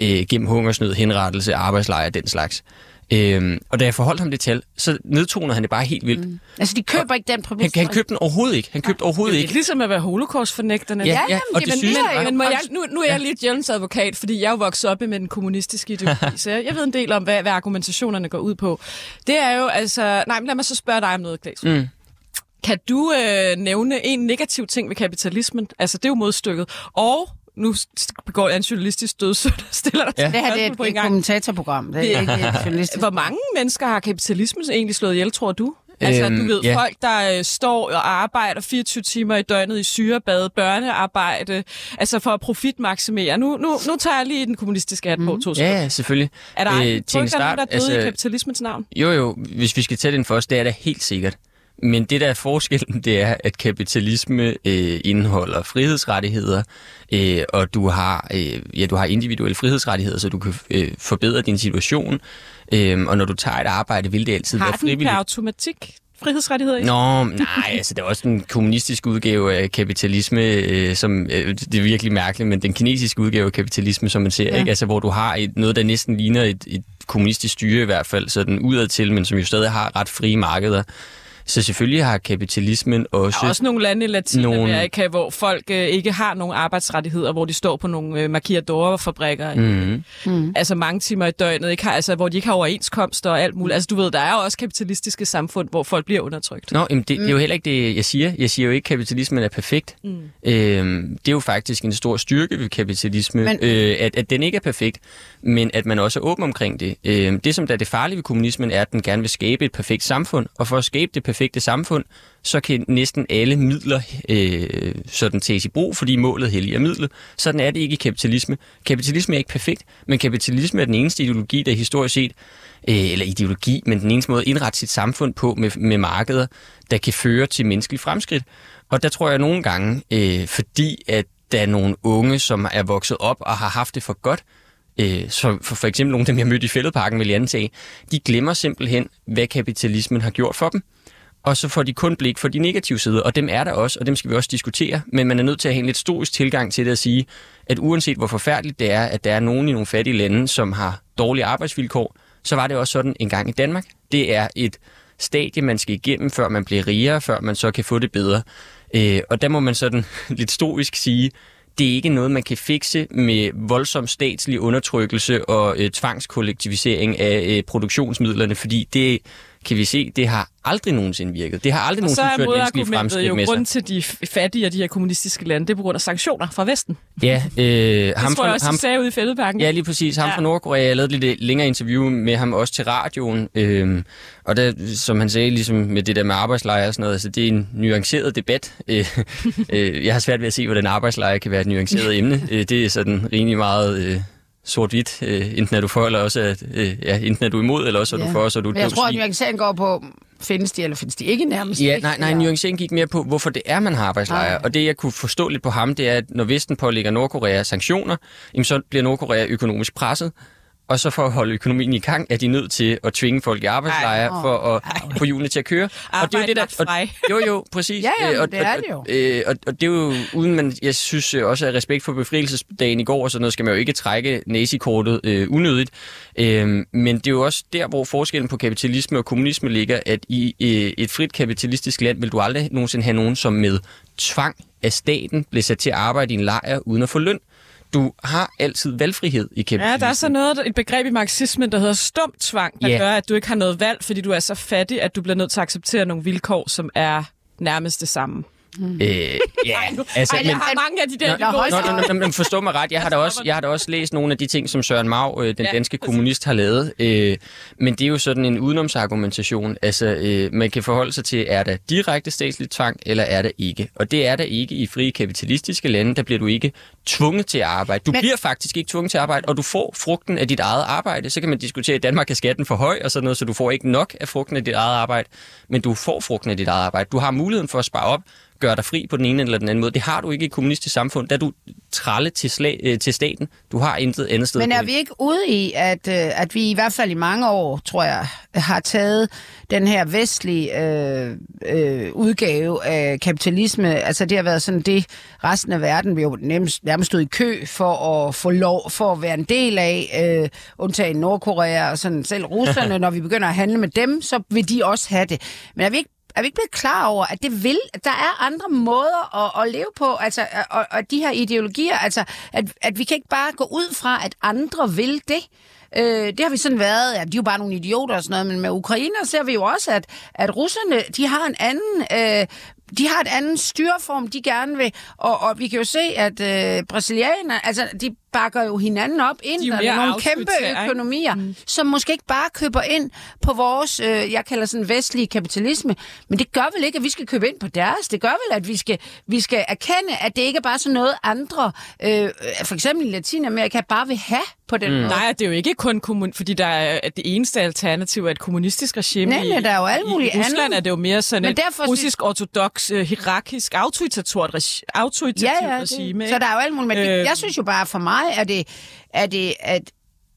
Øh, gennem hungersnød, henrettelse, arbejdslejre, den slags. Øhm, og da jeg forholdt ham det tal, så nedtoner han det bare helt vildt. Mm. Altså, de køber ikke den præmis. Han, han købte den overhovedet ikke. Han købte overhovedet Det ikke. er ligesom at være holocaust-fornægterne. Ja, ja, og det synes jeg men, må jeg, nu, nu er jeg lidt Jørgens advokat, fordi jeg er jo vokset op med den kommunistiske ideologi, så jeg, jeg ved en del om, hvad, hvad argumentationerne går ud på. Det er jo altså... Nej, men lad mig så spørge dig om noget, Klaas. Mm. Kan du øh, nævne en negativ ting ved kapitalismen? Altså, det er jo modstykket. Og nu begår jeg en journalistisk dødssynd og stiller dig Ja. Det her det er et, en et kommentatorprogram. Det er ikke et journalistisk. Hvor mange mennesker har kapitalismen egentlig slået ihjel, tror du? Altså, Øhm, du ved, ja. folk, der øh, står og arbejder 24 timer i døgnet i syrebad, børnearbejde, altså for at profitmaksimere. Nu, nu, nu tager jeg lige den kommunistiske hat på to sekunder. Ja, ja, selvfølgelig. Er der, Øh, tror ikke, der er nogen, der er døde i altså- kapitalismens navn? Jo, jo, hvis vi skal tage den først, det er da helt sikkert. Men det, der er forskellen, det er, at kapitalisme øh, indeholder frihedsrettigheder, øh, og du har, øh, ja, du har individuelle frihedsrettigheder, så du kan øh, forbedre din situation. Øh, og når du tager et arbejde, vil det altid Har være den frivilligt. per automatik frihedsrettigheder i? Nå, nej, altså der er også en kommunistisk udgave af kapitalisme, øh, som øh, det er virkelig mærkeligt, men den kinesiske udgave af kapitalisme, som man ser, ja. ikke? Altså, hvor du har et, noget, der næsten ligner et, et kommunistisk styre i hvert fald, sådan udadtil, men som jo stadig har ret frie markeder. Så selvfølgelig har kapitalismen også... Der er også nogle lande i Latinamerika, nogle... hvor folk øh, ikke har nogen arbejdsrettigheder, hvor de står på nogle øh, maquiadora-fabrikker. Mm. Mm. Altså mange timer i døgnet, ikke har, altså, hvor de ikke har overenskomster og alt muligt. Altså du ved, der er jo også kapitalistiske samfund, hvor folk bliver undertrykt. Nå, jamen, det, mm. det er jo heller ikke det, jeg siger. Jeg siger jo ikke, at kapitalismen er perfekt. Mm. Øhm, det er jo faktisk en stor styrke ved kapitalisme, Men- øh, at, at den ikke er perfekt, men at man også er åben omkring det. Øhm, det, som der er det farlige ved kommunismen, er, at den gerne vil skabe et perfekt samfund, og for at skabe det perfekte samfund, så kan næsten alle midler øh, sådan tages i brug, fordi målet helliger midlet. Sådan er det ikke i kapitalisme. Kapitalisme er ikke perfekt, men kapitalisme er den eneste ideologi, der historisk set, øh, eller ideologi, men den eneste måde at indrette sit samfund på med, med markeder, der kan føre til menneskelig fremskridt. Og der tror jeg nogle gange, øh, fordi at der er nogle unge, som er vokset op og har haft det for godt, øh, så for, for eksempel nogle af dem, jeg mødte i Fælledparken, vil jeg antage, de glemmer simpelthen, hvad kapitalismen har gjort for dem. Og så får de kun blik for de negative sider, og dem er der også, og dem skal vi også diskutere. Men man er nødt til at have en lidt storisk tilgang til det at sige, at uanset hvor forfærdeligt det er, at der er nogen i nogle fattige lande, som har dårlige arbejdsvilkår, så var det også sådan en gang i Danmark. Det er et stadie, man skal igennem, før man bliver rigere, før man så kan få det bedre. Øh, og der må man sådan lidt stoisk sige, det er ikke noget, man kan fikse med voldsom statslig undertrykkelse og øh, tvangskollektivisering af øh, produktionsmidlerne, fordi det kan vi se, det har aldrig nogensinde virket. Det har aldrig Og nogensinde er ført menneskelige fremskridt med sig. grund til de fattige af de her kommunistiske lande, det er på grund af sanktioner fra Vesten. Ja, øh, Det ham tror jeg fra, også, ham, de sagde ude i Fældeparken. Ja, lige præcis. Ham Ja. fra Nordkorea, jeg lavede lidt længere interview med ham også til radioen. Øhm, og der, som han sagde, ligesom med det der med arbejdslejre og sådan noget, altså det er en nuanceret debat. Øh, øh, jeg har svært ved at se, hvordan arbejdslejre kan være et nuanceret emne. Øh, det er sådan rimelig meget... Øh, sort-hvidt. Øh, enten er du for, eller også er, øh, ja, enten er du imod, eller også er du for, så er du Men jeg tror, at nuanceringen går på, findes de, eller findes de ikke nærmest? Ja, ikke? nej, nej, nuanceringen gik mere på, hvorfor det er, man har arbejdslejre. Nej. Og det, jeg kunne forstå lidt på ham, det er, at når Vesten pålægger Nordkorea sanktioner, jamen, så bliver Nordkorea økonomisk presset. Og så for at holde økonomien i gang, er de nødt til at tvinge folk i arbejdslejre Ej, for at få hjulene til at køre. og det er jo det, der... Og, jo, jo, præcis. Ja, ja, Øh, og, det er det jo. Øh, og, og det er jo uden man, jeg synes øh, også, at respekt for befrielsesdagen i går og sådan noget, skal man jo ikke trække nazikortet øh, unødigt. Øh, men det er jo også der, hvor forskellen på kapitalisme og kommunisme ligger, at i øh, et frit kapitalistisk land vil du aldrig nogensinde have nogen, som med tvang af staten bliver sat til at arbejde i en lejr uden at få løn. Du har altid valgfrihed i kapitalisme. Ja, der er så noget, et begreb i marxismen, der hedder stum tvang, der Ja. gør, at du ikke har noget valg, fordi du er så fattig, at du bliver nødt til at acceptere nogle vilkår, som er nærmest det samme. Øh, ja, altså, Ej, jeg har mange af de der Nå, nå, nå, nå, nå, men forstå mig ret. Jeg har da også, jeg har da også læst nogle af de ting, som Søren Mau, øh, den Ja, danske kommunist, har lavet. Øh, men det er jo sådan en udenomsargumentation. Altså, øh, man kan forholde sig til, er der direkte statslig tvang, eller er der ikke? Og det er der ikke i frie kapitalistiske lande. Der bliver du ikke tvunget til at arbejde. Du Men- men... bliver faktisk ikke tvunget til at arbejde, og du får frugten af dit eget arbejde. Så kan man diskutere, at i Danmark er skatten for høj og sådan noget, så du får ikke nok af frugten af dit eget arbejde, men du får frugten af dit eget arbejde. Du har muligheden for at spare op, gøre dig fri på den ene eller den anden måde. Det har du ikke i et kommunistisk samfund. Der er du tralle til, slag, øh, til staten. Du har intet andet sted. Men er vi ikke ude i, at, øh, at vi i hvert fald i mange år, tror jeg, har taget den her vestlige øh, øh, udgave af kapitalisme? Altså det har været sådan det, resten af verden vil jo nærmest, nærmest stod i kø for at få lov, for at være en del af, øh, undtagen Nordkorea og sådan selv russerne, når vi begynder at handle med dem, så vil de også have det. Men er vi ikke er vi ikke blevet klar over, at det vil, at der er andre måder at, at leve på, altså, og, og de her ideologier, altså, at, at vi kan ikke bare gå ud fra, at andre vil det. Øh, det har vi sådan været, ja, de er jo bare nogle idioter og sådan noget, men med ukrainer ser vi jo også, at, at russerne, de har en anden... Øh, de har et andet styreform, de gerne vil, og, og vi kan jo se, at øh, brasilianerne, altså, de bakker jo hinanden op ind, mere nogle kæmpe økonomier, mm. som måske ikke bare køber ind på vores, øh, jeg kalder sådan vestlige kapitalisme, men det gør vel ikke, at vi skal købe ind på deres. Det gør vel, at vi skal, vi skal erkende, at det ikke er bare sådan noget andre, øh, for eksempel i Latinamerika, bare vil have på den mm. måde. Nej, det er jo ikke kun kommun, fordi der er at det eneste alternativ er et kommunistisk regime. Nej, nej, der er jo alt I- muligt I Rusland andet. er det jo mere sådan Men et derfor russisk ortodox, uh, hierarkisk, autoritativt, regi- autoritativt ja, ja, regime. det, så der er jo alt muligt. Men øh, Øh, jeg synes jo bare, for mig er det, er det at,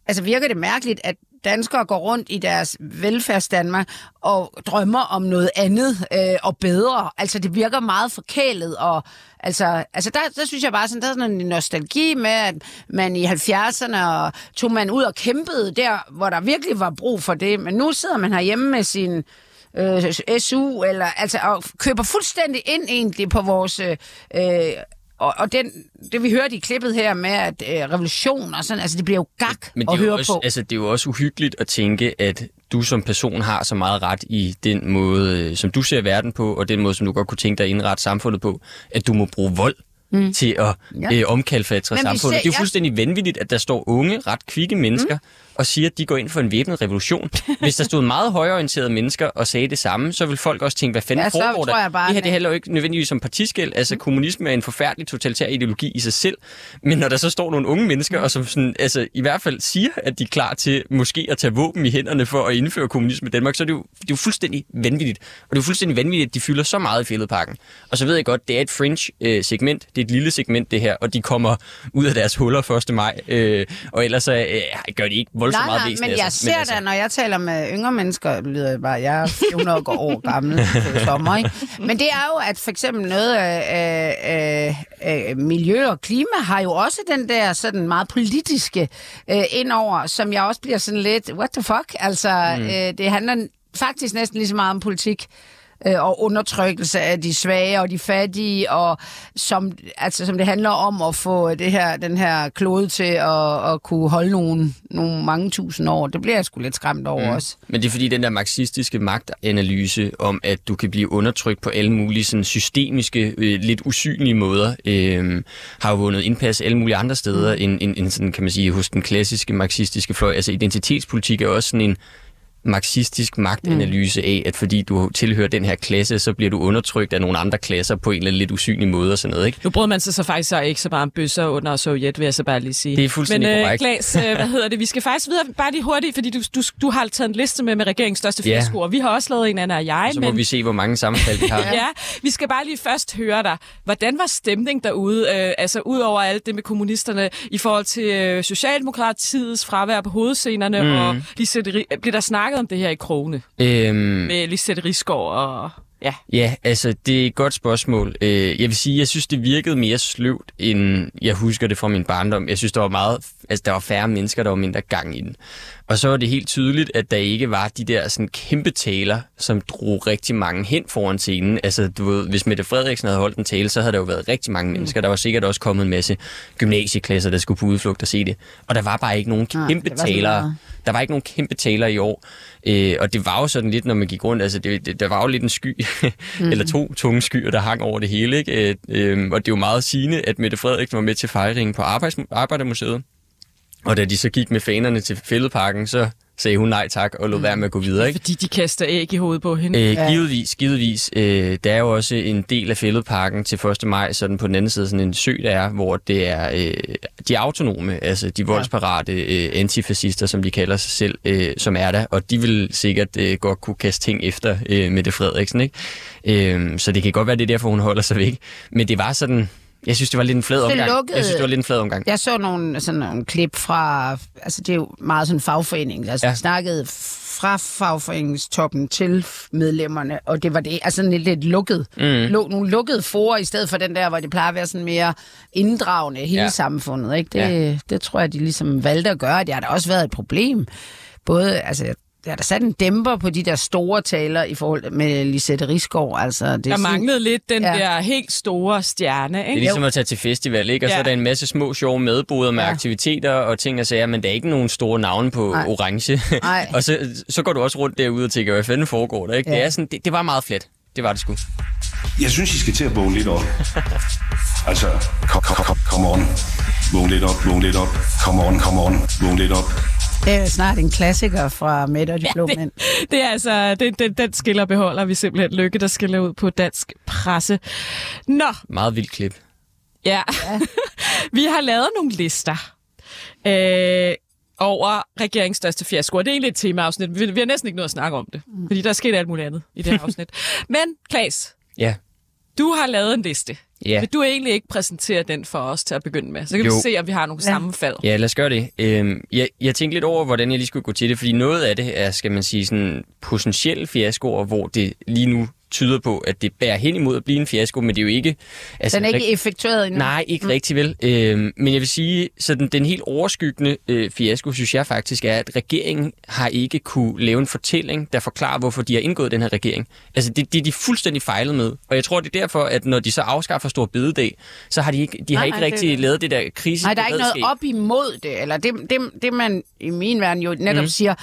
altså virker det mærkeligt, at danskere går rundt i deres velfærdsdanmark og drømmer om noget andet øh, og bedre. Altså, det virker meget forkælet, og altså, altså der, der synes jeg bare, sådan, der er sådan en nostalgi med, at man i 70'erne og tog man ud og kæmpede der, hvor der virkelig var brug for det. Men nu sidder man herhjemme med sin øh, SU, eller, altså, og køber fuldstændig ind egentlig på vores... Øh, øh og, og den, det vi hørte i klippet her med, at øh, revolution og sådan, altså det bliver jo gak Men det at høre også, på. altså, det er jo også uhyggeligt at tænke, at du som person har så meget ret i den måde, øh, som du ser verden på, og den måde, som du godt kunne tænke dig at indrette samfundet på, at du må bruge vold mm. til at Ja. øh, omkalfatre samfundet. ser- det er jo ja. fuldstændig vanvittigt, at der står unge, ret kvikke mennesker, mm. Og siger, at de går ind for en væbnet revolution. Hvis der stod meget højorienterede mennesker og sagde det samme, så vil folk også tænke, hvad fanden Ja, foregår der? bare, det her det handler jo ikke nødvendigvis om partiskæld. Altså, kommunisme er en forfærdelig totalitær ideologi i sig selv. Men når der så står nogle unge mennesker, og som sådan, altså, i hvert fald siger, at de er klar til måske at tage våben i hænderne for at indføre kommunisme i Danmark, så er det jo, det er jo fuldstændig vanvittigt. Og det er jo fuldstændig vanvittigt, at de fylder så meget i fældeparken. Og så ved jeg godt, det er et fringe-segment. det er et lille segment, det her. Og de kommer ud af deres huller 1. maj. Øh, og ellers så, øh, gør de ikke voldsomt Nej, meget nej, men jeg sig. ser altså, da, når jeg taler med yngre mennesker, lyder jeg bare, jeg er 400 år gammel på sommer, ikke? Men det er jo, at for eksempel noget af, af, af, af miljø og klima har jo også den der sådan meget politiske øh, indover, som jeg også bliver sådan lidt, what the fuck? Altså, mm. øh, det handler faktisk næsten lige så meget om politik øh, og undertrykkelse af de svage og de fattige, og som, altså, som det handler om at få det her, den her klode til at, at kunne holde nogle, nogle mange tusind år. Det bliver jeg sgu lidt skræmt over mm. også. Men det er fordi den der marxistiske magtanalyse om, at du kan blive undertrykt på alle mulige sådan, systemiske, øh, lidt usynlige måder, øh, har jo vundet indpas alle mulige andre steder mm. end, end, end sådan, kan man sige, hos den klassiske marxistiske fløj. Altså identitetspolitik er også sådan en marxistisk magtanalyse af, at fordi du tilhører den her klasse, så bliver du undertrykt af nogle andre klasser på en eller anden lidt usynlig måde og sådan noget, ikke? Nu brød man sig så faktisk så ikke så meget om bøsser under Sovjet, vil jeg så bare lige sige. Det er fuldstændig Men, øh, korrekt. Klaas, øh, hvad hedder det? Vi skal faktisk videre bare lige hurtigt, fordi du, du, du har taget en liste med med regeringens største Ja. fiaskoer. Vi har også lavet en anden af jeg, Så må men... vi se, hvor mange sammenfald vi har. Ja, vi skal bare lige først høre dig. Hvordan var stemningen derude, øh, altså ud over alt det med kommunisterne, i forhold til øh, Socialdemokratiets fravær på hovedscenerne, Mm. mm. og Ri- blev der snakket om det her i krogene Øhm, med Lisette Risgaard og... Ja. Ja, altså, det er et godt spørgsmål. Øh, Jeg vil sige, jeg synes, det virkede mere sløvt, end jeg husker det fra min barndom. Jeg synes, der var meget, altså, der var færre mennesker, der var mindre gang i den. Og så var det helt tydeligt, at der ikke var de der sådan, kæmpe taler, som drog rigtig mange hen foran scenen. Altså, du ved, hvis Mette Frederiksen havde holdt en tale, så havde der jo været rigtig mange mennesker. Der var sikkert også kommet en masse gymnasieklasser, der skulle på udflugt og se det. Og der var bare ikke nogen Nej, kæmpe sådan talere. Der var ikke nogen kæmpe taler i år. Øh, og det var jo sådan lidt, når man gik rundt, altså det, det, der var jo lidt en sky, mm. eller to tunge skyer, der hang over det hele. Ikke? Øh, øh, og det er jo meget sigende, at Mette Frederiksen var med til fejringen på Arbejds, Arbejdermuseet. Og da de så gik med fanerne til fældeparken, så sagde hun nej tak og lod være med at gå videre. Ikke? Fordi de kaster æg i hovedet på hende. Øh, givetvis, givetvis. Øh, der er jo også en del af fældeparken til 1. maj, sådan på den anden side sådan en sø, der er, hvor det er øh, de autonome, altså de voldsparate øh, antifascister, som de kalder sig selv, øh, som er der, og de vil sikkert øh, godt kunne kaste ting efter øh, Mette Frederiksen, ikke? Øh, så det kan godt være, det er derfor, hun holder sig væk. Men det var sådan, jeg synes, det var lidt en flad omgang. lukkede- Jeg synes, det var lidt en flad omgang. Jeg så nogle, sådan nogle klip fra, altså det er jo meget sådan fagforening, altså Ja. ja. snakkede fra fagforeningstoppen til medlemmerne, og det var det, altså sådan lidt, lidt lukket, Mm. lu, nogle lukkede forer, i stedet for den der, hvor det plejer at være sådan mere inddragende hele Ja. samfundet, ikke? Det, ja. det tror jeg, de ligesom valgte at gøre, det har da også været et problem, både, altså det har da sat en dæmper på de der store taler i forhold med Lisette Risgaard, altså det er Der sådan- manglede lidt den Ja. der helt store stjerne, Det er ikke? ligesom at tage til festival, ikke? Og så Ja. er der en masse små sjove medboder med Ja. aktiviteter og ting og sager, men der er ikke nogen store navne på Nej. orange. Nej. og så, så går du også rundt derude og tænker, hvad fanden foregår der, ikke? Ja. Det, er sådan, det, det var meget flat. Det var det sgu. Jeg synes, I skal til at vågne lidt op. Altså, kom, kom, kom, kom on. Vågn lidt op, vågn lidt op. Kom on, kom on. Vågn lidt op. Det er snart en klassiker fra Mette og de blå mænd. Det er altså, det, det, den skiller beholder vi simpelthen. Lykke, der skiller ud på dansk presse. Nå, Meget vildt klip. ja. vi har lavet nogle lister øh, over regeringens største fiaskoer. Det er egentlig et temaafsnit. Vi, vi har næsten ikke noget at snakke om det, fordi der er sket alt muligt andet i det her afsnit. Men, Klaas, Ja. du har lavet en liste. Ja. Vil du egentlig ikke præsentere den for os til at begynde med? Så kan Jo. vi se, om vi har nogle sammenfald. Ja, lad os gøre det. Øhm, jeg, jeg tænkte lidt over, hvordan jeg lige skulle gå til det, fordi noget af det er, skal man sige, sådan potentielle fiaskoer, hvor det lige nu tyder på, at det bærer hen imod at blive en fiasko, men det er jo ikke... Altså, den er ikke effektueret endnu. Nej, ikke Mm. rigtig vel. Øhm, men jeg vil sige, sådan den helt overskyggende øh, fiasko, synes jeg faktisk er, at regeringen har ikke kunne lave en fortælling, der forklarer, hvorfor de har indgået den her regering. Altså, det, det er de fuldstændig fejlet med. Og jeg tror, det er derfor, at når de så afskaffer Stor Bededag, så har de ikke, de har Nej, ikke nej, rigtig det- lavet det der krise. Nej, der er ikke noget op imod det. Eller det, det, det man i min verden jo netop. Mm. siger,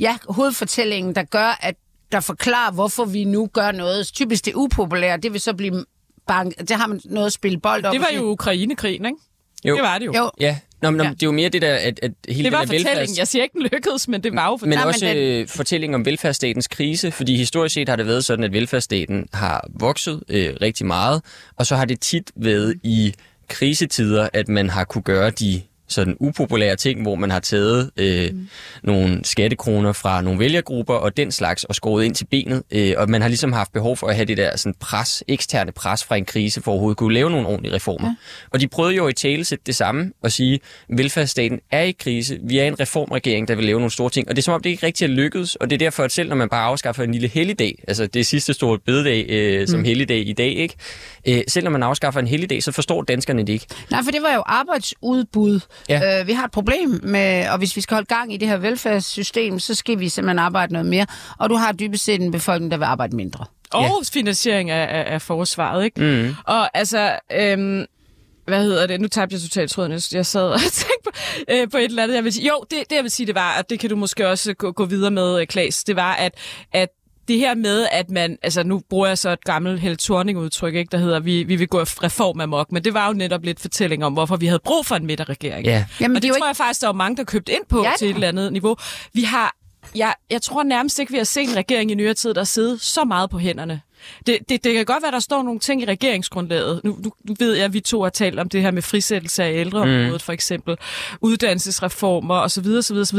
ja, hovedfortællingen, der gør, at der forklarer, hvorfor vi nu gør noget. Typisk det upopulære, det vil så blive bank. Det har man noget at spille bold op. Det var jo Ukrainekrigen, ikke? Jo. Det var det jo. Jo. Ja, Nå, men, ja. Det er jo mere det der, at, at hele Det var den der fortællingen. velfærds... Jeg siger ikke, den lykkedes, men det var jo Men fortællingen. også øh, fortælling om velfærdsstatens krise, fordi historisk set har det været sådan, at velfærdsstaten har vokset øh, rigtig meget, og så har det tit været i krisetider, at man har kunne gøre de sådan upopulære ting, hvor man har taget øh, mm. nogle skattekroner fra nogle vælgergrupper og den slags, og skåret ind til benet. Øh, og man har ligesom haft behov for at have det der sådan pres, eksterne pres fra en krise, for at overhovedet kunne lave nogle ordentlige reformer. Ja. Og de prøvede jo i tale sætte det samme og sige, velfærdsstaten er i krise, vi er en reformregering, der vil lave nogle store ting. Og det er som om, det ikke rigtig er lykkedes, og det er derfor, at selv når man bare afskaffer en lille helligdag, altså det sidste store bededag øh, som mm. helligdag i dag, ikke? Øh, selv når man afskaffer en helligdag, så forstår danskerne det ikke. Nej, for det var jo arbejdsudbud. Ja. Øh, vi har et problem med, og hvis vi skal holde gang i det her velfærdssystem, så skal vi simpelthen arbejde noget mere. Og du har dybest set en befolkning, der vil arbejde mindre. Og ja. finansiering af, af, af forsvaret, ikke? Mm. Og altså, øhm, hvad hedder det? Nu tabte jeg totalt tråden. Jeg- sad og tænkte på, øh, på et eller andet. Jeg vil sige, jo, det, det jeg vil sige, det var, at det kan du måske også gå, gå videre med, øh, Klaas. Det var, at, at det her med, at man, altså nu bruger jeg så et gammelt Helle Thorning udtryk, ikke, der hedder, vi, vi vil gå reform amok, men det var jo netop lidt fortælling om, hvorfor vi havde brug for en midterregering. Ja. Jamen, og det, det tror jeg faktisk, der var mange, der købte ind på Ja, til et eller andet niveau. Vi har, jeg, jeg tror nærmest ikke, vi har set en regering i nyere tid, der sidder så meget på hænderne. Det, det, det kan godt være, der står nogle ting i regeringsgrundlaget. Nu, nu, nu ved jeg, at vi to har talt om det her med frisættelse af ældreområdet, mm. for eksempel. Uddannelsesreformer osv. osv., osv.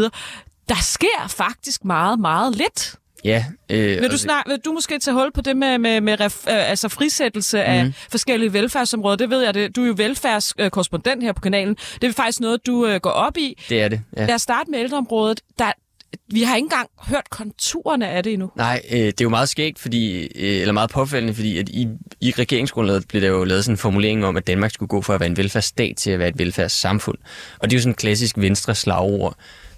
Der sker faktisk meget, meget lidt. Ja. Øh, Vil du, snak, vil du måske tage hul på det med, med, med ref, øh, altså frisættelse mm. af Mhm. forskellige velfærdsområder? Det ved jeg, det. du er jo velfærdskorrespondent her på kanalen. Det er faktisk noget, du øh, går op i. Det er det, ja. Lad os starte med ældreområdet. Der, vi har ikke engang hørt konturerne af det endnu. Nej, øh, det er jo meget skægt, fordi, øh, eller meget påfaldende, fordi at i, i regeringsgrundlaget blev der jo lavet sådan en formulering om, at Danmark skulle gå fra at være en velfærdsstat til at være et velfærdssamfund. Og det er jo sådan en klassisk venstre slagord.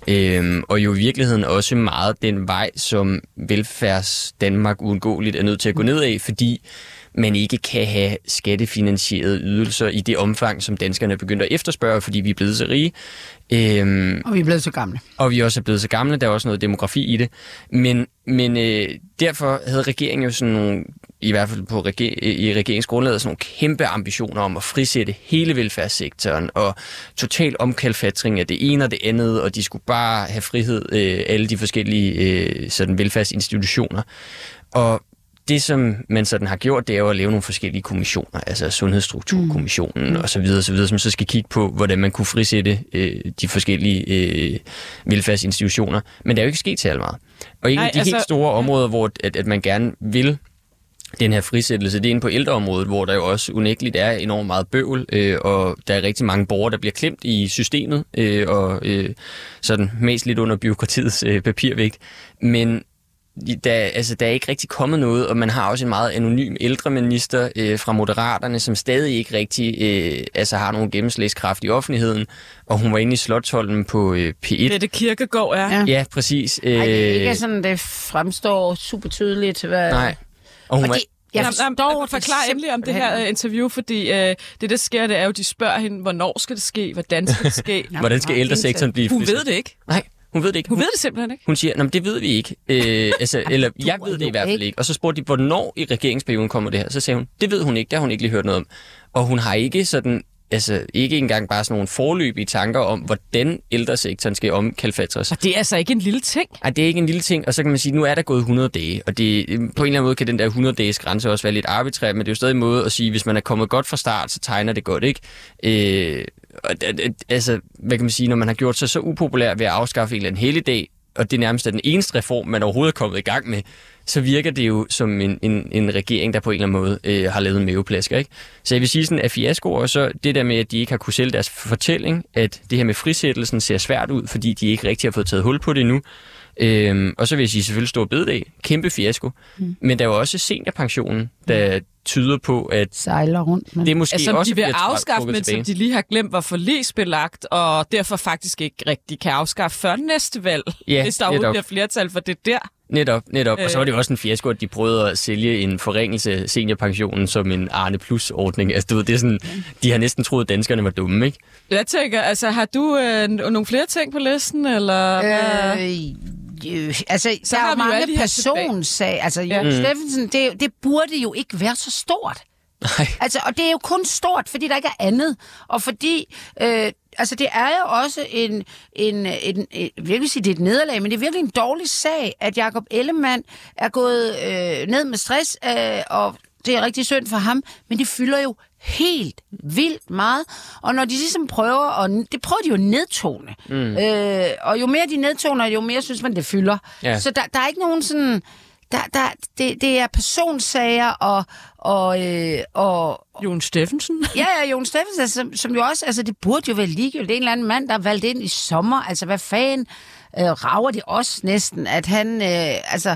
Øhm, og jo i virkeligheden også meget den vej, som velfærds Danmark uundgåeligt er nødt til at gå ned af, fordi man ikke kan have skattefinansierede ydelser i det omfang, som danskerne er begyndt at efterspørge, fordi vi er blevet så rige. Øhm, Og vi er blevet så gamle. og vi også er blevet så gamle, der er også noget demografi i det. Men, men øh, derfor havde regeringen jo sådan nogle, i hvert fald på reger- i regeringsgrundlaget, sådan nogle kæmpe ambitioner om at frisætte hele velfærdssektoren og total omkalfatring af det ene og det andet, og de skulle bare have frihed, øh, alle de forskellige øh, sådan velfærdsinstitutioner. Og det, som man sådan har gjort, det er jo at lave nogle forskellige kommissioner, altså Sundhedsstrukturkommissionen mm. og så videre, så videre, som så skal kigge på, hvordan man kunne frisætte øh, de forskellige øh, velfærdsinstitutioner. Men det er jo ikke sket til meget. Og en Nej, de altså- helt store områder, hvor at, at man gerne vil den her frisættelse, det er inde på ældreområdet, hvor der jo også unægteligt er enormt meget bøvl, øh, og der er rigtig mange borgere, der bliver klemt i systemet, øh, og øh, sådan mest lidt under byråkratiets øh, papirvægt. Men der, altså, der er ikke rigtig kommet noget, og man har også en meget anonym ældreminister øh, fra Moderaterne, som stadig ikke rigtig øh, altså, har nogen gennemslagskraft i offentligheden, og hun var inde i Slottholmen på øh, P1. Det er det kirkegård er. Ja. Ja, præcis. Øh, Nej, det er ikke sådan, det fremstår super tydeligt. Hvad... nej. Og hun Og det, jeg forstår jamen, forklar endelig om det her øh, interview, fordi øh, det, der sker, det er jo, de spørger hende, hvornår skal det ske, hvordan skal det ske. hvordan skal ældresektoren blive Hun ved det ikke. Nej, hun ved det ikke. Hun ved det simpelthen ikke. Hun siger, "Nå, det ved vi ikke. Øh, altså, eller jeg ved det i hvert fald ikke. Og så spurgte de, hvornår i regeringsperioden kommer det her? Så sagde hun, det ved hun ikke, det har hun ikke lige hørt noget om. Og hun har ikke sådan, altså ikke engang bare sådan nogle forløbige tanker om, hvordan ældresektoren skal omkalfatres. Og det er altså ikke en lille ting. Ej, det er ikke en lille ting, og så kan man sige, nu er der gået 100 dage, og det, på en eller anden måde kan den der 100-dages grænse også være lidt arbitrær, men det er jo stadig en måde at sige, hvis man er kommet godt fra start, så tegner det godt, ikke? Øh, og, det- det- altså, hvad kan man sige, når man har gjort sig så upopulær ved at afskaffe en eller anden helligdag, og det nærmest er den eneste reform, man overhovedet er kommet i gang med, så virker det jo som en, en, en regering, der på en eller anden måde øh, har lavet en maveplasker. Ikke? Så jeg vil sige sådan, at fiasko, og så det der med, at de ikke har kunne sælge deres fortælling, at det her med frisættelsen ser svært ud, fordi de ikke rigtig har fået taget hul på det endnu. Øhm, og så vil jeg sige selvfølgelig stor bededag. Kæmpe fiasko. Mm. Men der er jo også seniorpensionen, der tyder på, at Sejler rundt. Men... det måske Altså, også de vil afskaffe, men tilbage. som de lige har glemt var forlisbelagt, og derfor faktisk ikke rigtig kan afskaffe før næste valg, Ja, hvis der overhovedet bliver flertal for det der. Netop, netop. Og så Øh. var det jo også en fiasko, at de prøvede at sælge en forringelse af seniorpensionen som en Arne Plus-ordning. Altså, du ved, det er sådan, de har næsten troet, at danskerne var dumme, ikke? Jeg tænker, altså, har du øh, nogle flere ting på listen, eller? Øh, øh, altså, Så der er har vi jo mange de her tilbage. personsag. Altså, Ja. ja. Steffensen, det, det burde jo ikke være så stort. Nej. Altså, og det er jo kun stort, fordi der ikke er andet. Og fordi, øh, altså det er jo også en, en, en, en jeg vil sige, det er et nederlag, men det er virkelig en dårlig sag, at Jakob Ellemann er gået øh, ned med stress, øh, og det er rigtig synd for ham, men det fylder jo helt vildt meget. Og når de ligesom prøver, og det prøver de jo nedtone. Mm. Øh, og jo mere de nedtoner, jo mere synes man, det fylder. Ja. Så der, der er ikke nogen sådan... Der, der, det, det er personsager og, og, øh, og, Jon Steffensen? Ja, ja, Jon Steffensen, altså, som, som jo også, altså det burde jo være ligegyldigt. Det er en eller anden mand, der er valgt ind i sommer. Altså, hvad fanden øh, rager det også næsten, at han, øh, altså,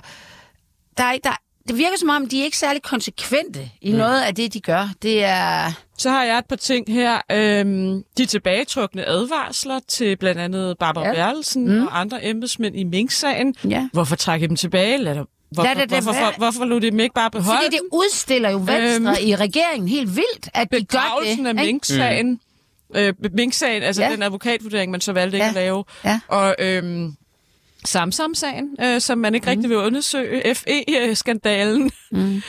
der, er- der, det virker som om, de er ikke særlig konsekvente i mm. noget af det, de gør. Det er... Så har jeg et par ting her. Øhm, de tilbagetrukne advarsler til blandt andet Barbara Ja. Berlsen mm. og andre embedsmænd i Mink-sagen. Ja. Hvorfor trække dem tilbage? Lad det, hvorfor, Lad det hvorfor, hvorfor, hvorfor lod de dem ikke bare beholde Fordi det udstiller jo Venstre Øhm, i regeringen helt vildt, at de gør det. af ikke? Mink-sagen? Mm. Øh, Mink-sagen, altså Ja. den advokatvurdering, man så valgte ikke Ja. at lave. Ja. Og øhm, Samsam-sagen, øh, som man ikke mm. rigtig vil undersøge. FE-skandalen. Mm.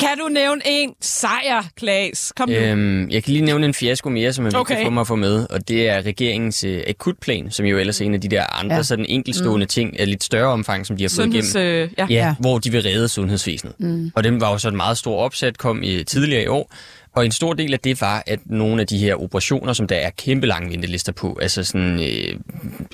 Kan du nævne en sejr, Klaas? Kom nu. Øhm, jeg kan lige nævne en fiasko mere, som er vigtig Okay. for mig at få med, og det er regeringens øh, akutplan, som jo ellers er en af de der andre Ja. ja. sådan enkeltstående mm. ting af lidt større omfang, som de har fået Sundheds, igennem. øh, ja. Ja, Ja. hvor de vil redde sundhedsvæsenet. Mm. Og den var jo så en meget stor opsat, kom i, tidligere i år. Og en stor del af det var, at nogle af de her operationer, som der er kæmpe lange ventelister på, altså sådan, øh,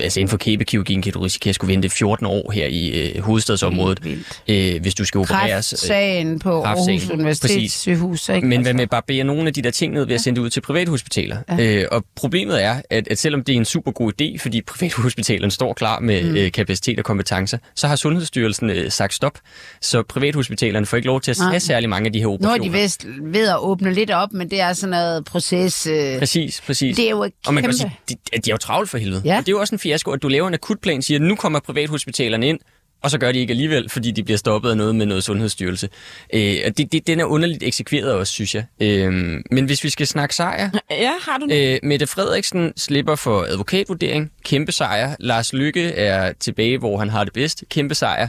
altså inden for kæbekirurgien kan du risikere at skulle vente 14 år her i øh, hovedstadsområdet, Vildt. øh, hvis du skal opereres. Kræftsagen på kræftsagen. Aarhus Universitetssygehus. Ikke? Men hvad med bare bære nogle af de der ting ned ved at sende det ud til privathospitaler? Ja. Øh, og problemet er, at, at selvom det er en super god idé, fordi privathospitalerne står klar med mm. øh, kapacitet og kompetencer, så har Sundhedsstyrelsen øh, sagt stop. Så privathospitalerne får ikke lov til at have særlig mange af de her er operationer. de vist ved at åbne lidt op, men det er sådan noget proces... Øh, Præcis, præcis. det er jo et og man kan kæmpe... også sige, de, de er jo travlt for helvede. Ja. Og det er jo også en fiasko, at du laver en akutplan, siger, nu kommer privathospitalerne ind, og så gør de ikke alligevel, fordi de bliver stoppet af noget med noget sundhedsstyrelse. Øh, og det, det, den er underligt eksekveret også, synes jeg. Øh, men hvis vi skal snakke sejr, Ja, har du noget? Øh, Mette Frederiksen slipper for advokatvurdering. Kæmpe sejr. Lars Lykke er tilbage, hvor han har det bedst. Kæmpe sejr.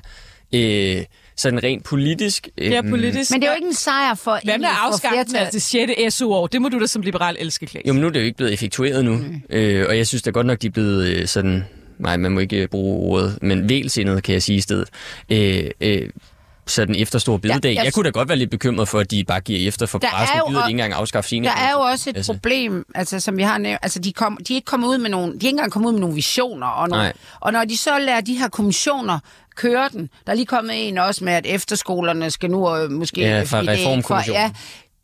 Øh, sådan rent politisk. Øh, Ja, politisk. Men det er jo ikke en sejr for Hvad med for afskaffelsen af det 6. SU-år? Det må du da som liberal elske, Klaas. Jo, men nu er det jo ikke blevet effektueret nu. Mm. Øh, og jeg synes da godt nok, de er blevet øh, sådan... Nej, man må ikke øh, bruge ordet, men vælsindet, kan jeg sige i stedet. Øh, øh, sådan efter stor bededag. Ja, jeg- jeg kunne da godt være lidt bekymret for, at de bare giver efter for Der pressen. jo Gider de og- ikke engang afskaffe sine. Der er jo også et Altså. problem, altså, som vi har nævnt. Altså, de, kom, de er ikke kommet ud med nogle, de er ikke engang kommet ud med nogle visioner. Og, nogle, Nej. og når de så lader de her kommissioner køre den, der er lige kommet en også med, at efterskolerne skal nu øh, måske... Ja, fra Reformkommissionen. ja,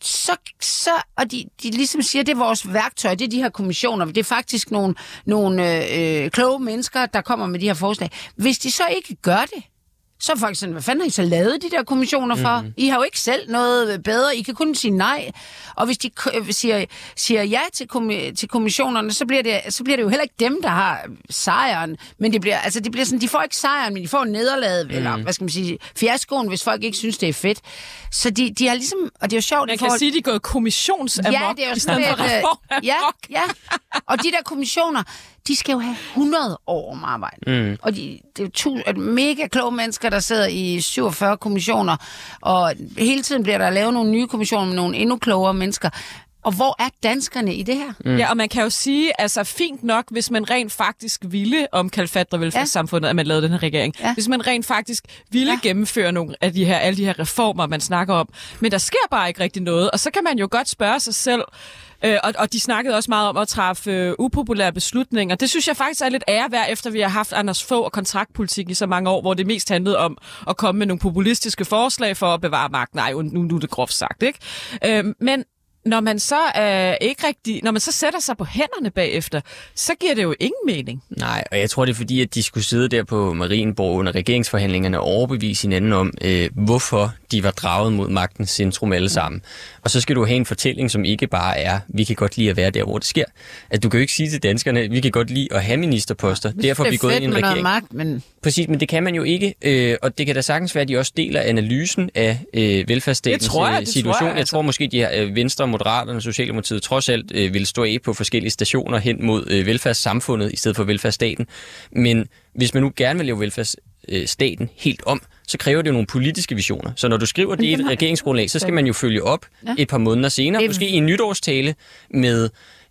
så, så, og de, de ligesom siger, det er vores værktøj, det er de her kommissioner. Det er faktisk nogle, nogle øh, kloge mennesker, der kommer med de her forslag. Hvis de så ikke gør det, så er folk sådan, hvad fanden har I så lavet de der kommissioner for? Mm-hmm. I har jo ikke selv noget bedre. I kan kun sige nej. Og hvis de k- siger, siger ja til, kommi- til kommissionerne, så bliver, det, så bliver det jo heller ikke dem, der har sejren. Men det bliver, altså, det bliver sådan, de får ikke sejren, men de får nederlaget, mm. eller hvad skal man sige, fiaskoen, hvis folk ikke synes, det er fedt. Så de, de har ligesom, og det er jo sjovt, Man i kan forhold- sige, at de er gået kommissionsamok Ja, det er jo i sådan stedet for lidt, øh, reform. ja, ja. Og de der kommissioner, de skal jo have 100 år om arbejde. Mm. Og de, det er jo tu, at mega kloge mennesker, der sidder i 47 kommissioner, og hele tiden bliver der lavet nogle nye kommissioner med nogle endnu klogere mennesker. Og hvor er danskerne i det her? Mm. Ja, og man kan jo sige, altså fint nok, hvis man rent faktisk ville om velfærdssamfundet, ja. at man lavede den her regering. Ja. Hvis man rent faktisk ville ja. gennemføre nogle af de her, alle de her reformer, man snakker om. Men der sker bare ikke rigtig noget, og så kan man jo godt spørge sig selv, Øh, og, og de snakkede også meget om at træffe øh, upopulære beslutninger. Det synes jeg faktisk er lidt ære værd, efter vi har haft Anders få og kontraktpolitik i så mange år, hvor det mest handlede om at komme med nogle populistiske forslag for at bevare magten. Nej, nu, nu er det groft sagt, ikke? Øh, men når man så er ikke rigtig, når man så sætter sig på hænderne bagefter, så giver det jo ingen mening. Nej, og jeg tror, det er fordi, at de skulle sidde der på Marienborg under regeringsforhandlingerne og overbevise hinanden om, øh, hvorfor de var draget mod magtens centrum alle sammen. Og så skal du have en fortælling, som ikke bare er, vi kan godt lide at være der, hvor det sker. At du kan jo ikke sige til danskerne, vi kan godt lide at have ministerposter. Derfor er vi gået ind i en regering. magt, men Præcis, men det kan man jo ikke, øh, og det kan da sagtens være, at de også deler analysen af øh, velfærdsstatens Det tror jeg, øh, det tror situation. jeg, jeg, altså. tror måske, de her øh, Venstre, Moderaterne og Socialdemokratiet trods alt øh, vil stå af på forskellige stationer hen mod øh, velfærdssamfundet i stedet for velfærdsstaten. Men hvis man nu gerne vil lave velfærdsstaten helt om, så kræver det jo nogle politiske visioner. Så når du skriver det i et regeringsgrundlag, så skal man jo følge op Ja. et par måneder senere, er- måske i en nytårstale med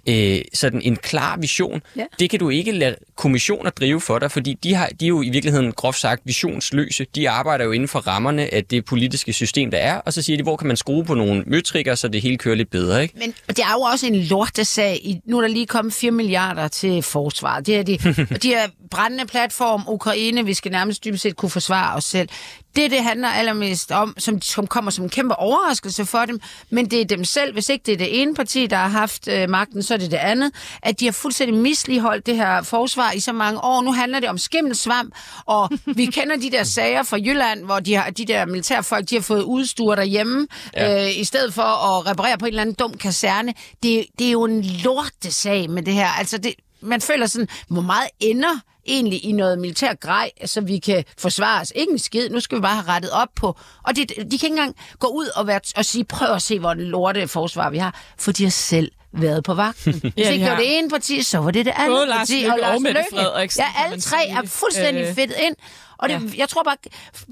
øh, sådan en klar vision. Ja. Det kan du ikke lade kommissioner drive for dig, fordi de, har, de er jo i virkeligheden groft sagt visionsløse. De arbejder jo inden for rammerne af det politiske system, der er, og så siger de, hvor kan man skrue på nogle møtrikker, så det hele kører lidt bedre, ikke? Men det er jo også en lortesag. Nu er der lige kommet 4 milliarder til forsvaret. Det er de, og de her brændende platform, Ukraine, vi skal nærmest dybest set kunne forsvare os selv. Det, det handler allermest om, som, som kommer som en kæmpe overraskelse for dem, men det er dem selv. Hvis ikke det er det ene parti, der har haft øh, magten, så er det det andet. At de har fuldstændig misligeholdt det her forsvar i så mange år. Nu handler det om skimmelsvamp, og vi kender de der sager fra Jylland, hvor de, har, de der militærfolk, de har fået udstuer derhjemme, Ja. øh, i stedet for at reparere på en eller anden dum kaserne. Det, det er jo en lortesag med det her. Altså, det, man føler sådan, hvor meget ender egentlig i noget militær grej, så vi kan forsvare os. Ikke en skid, nu skal vi bare have rettet op på. Og det, de kan ikke engang gå ud og, være, og sige, prøv at se, hvor en lorte forsvar vi har, for de har selv været på vagten. Hvis Ja, ikke de det var det ene parti, så var det det andet Både Lars parti. Løkke og Mette Løkke. Frederiksen, Ja, alle tre er fuldstændig Øh, fedtet ind. Og det, ja. jeg tror bare,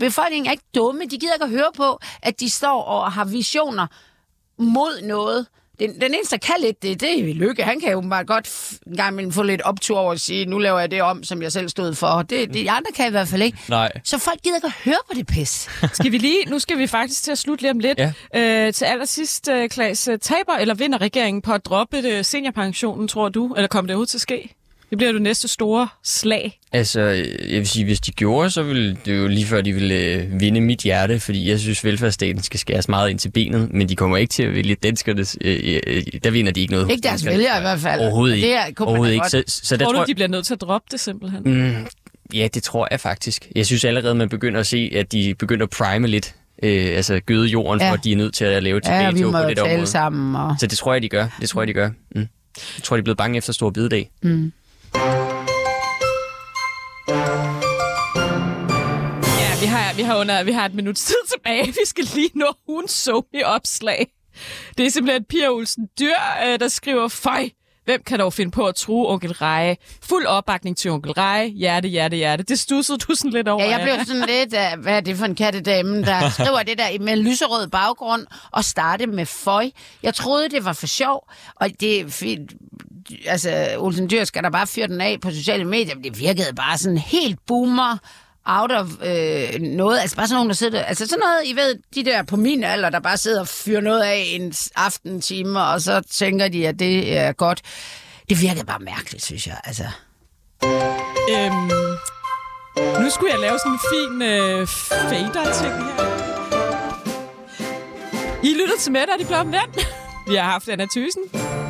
befolkningen er ikke dumme. De gider ikke at høre på, at de står og har visioner mod noget. Den, den eneste, der kan lidt det, det er Lykke. Han kan jo bare godt f- en gang imellem få lidt optur over at sige, nu laver jeg det om, som jeg selv stod for. Det, det andre kan i hvert fald ikke. Nej. Så folk gider ikke at høre på det pis. Skal vi lige, nu skal vi faktisk til at slutte lige om lidt. Ja. Øh, til allersidst, øh, Klaas, øh, taber eller vinder regeringen på at droppe øh, seniorpensionen, tror du? Eller kommer det ud til at ske? Det bliver det næste store slag. Altså, jeg vil sige, hvis de gjorde, så ville det jo lige før, de ville øh, vinde mit hjerte, fordi jeg synes, velfærdsstaten skal skæres meget ind til benet, men de kommer ikke til at vælge danskernes... Øh, øh, der vinder de ikke noget. Ikke deres vælgere i hvert fald. Overhovedet ikke. Det her kunne Overhovedet ikke. godt. Så, så der Tror tror du, de bliver nødt til at droppe det simpelthen? Mm, ja, det tror jeg faktisk. Jeg synes allerede, man begynder at se, at de begynder at prime lidt. Øh, altså gøde jorden, Ja. for at de er nødt til at lave Ja, tilbagetog må på jo det tale område. sammen. Og... Så det tror jeg, de gør. Det tror jeg, de gør. Mm. Jeg tror, de er blevet bange efter Stor Bidedag. Mm. Ja, vi har, vi har, under, vi har et minut tid tilbage. Vi skal lige nå ugens så i opslag. Det er simpelthen Pia Olsen Dyr, øh, der skriver, fej, hvem kan dog finde på at true onkel Reje? Fuld opbakning til onkel Reje. Hjerte, hjerte, hjerte. Det stussede du sådan lidt over. Ja, jeg blev sådan lidt af, hvad er det for en kattedame, der skriver det der med lyserød baggrund og starte med føj. Jeg troede, det var for sjov, og det er fint. Altså, Olsen Dyr skal der bare fyre den af på sociale medier, men det virkede bare sådan helt boomer out of øh, noget. Altså bare sådan nogen, der sidder... Altså sådan noget, I ved, de der på min alder, der bare sidder og fyrer noget af en aftentime, og så tænker de, at det er godt. Det virkede bare mærkeligt, synes jeg. Altså, Øhm, nu skulle jeg lave sådan en fin øh, fader-ting her. I lytter til Mette og de blå mænd. Vi har haft Anna Thysen,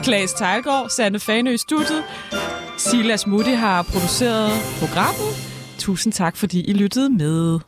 Klaas Tejlgaard, Sande Fanø i studiet. Silas Mutti har produceret programmet. Tusind tak, fordi I lyttede med.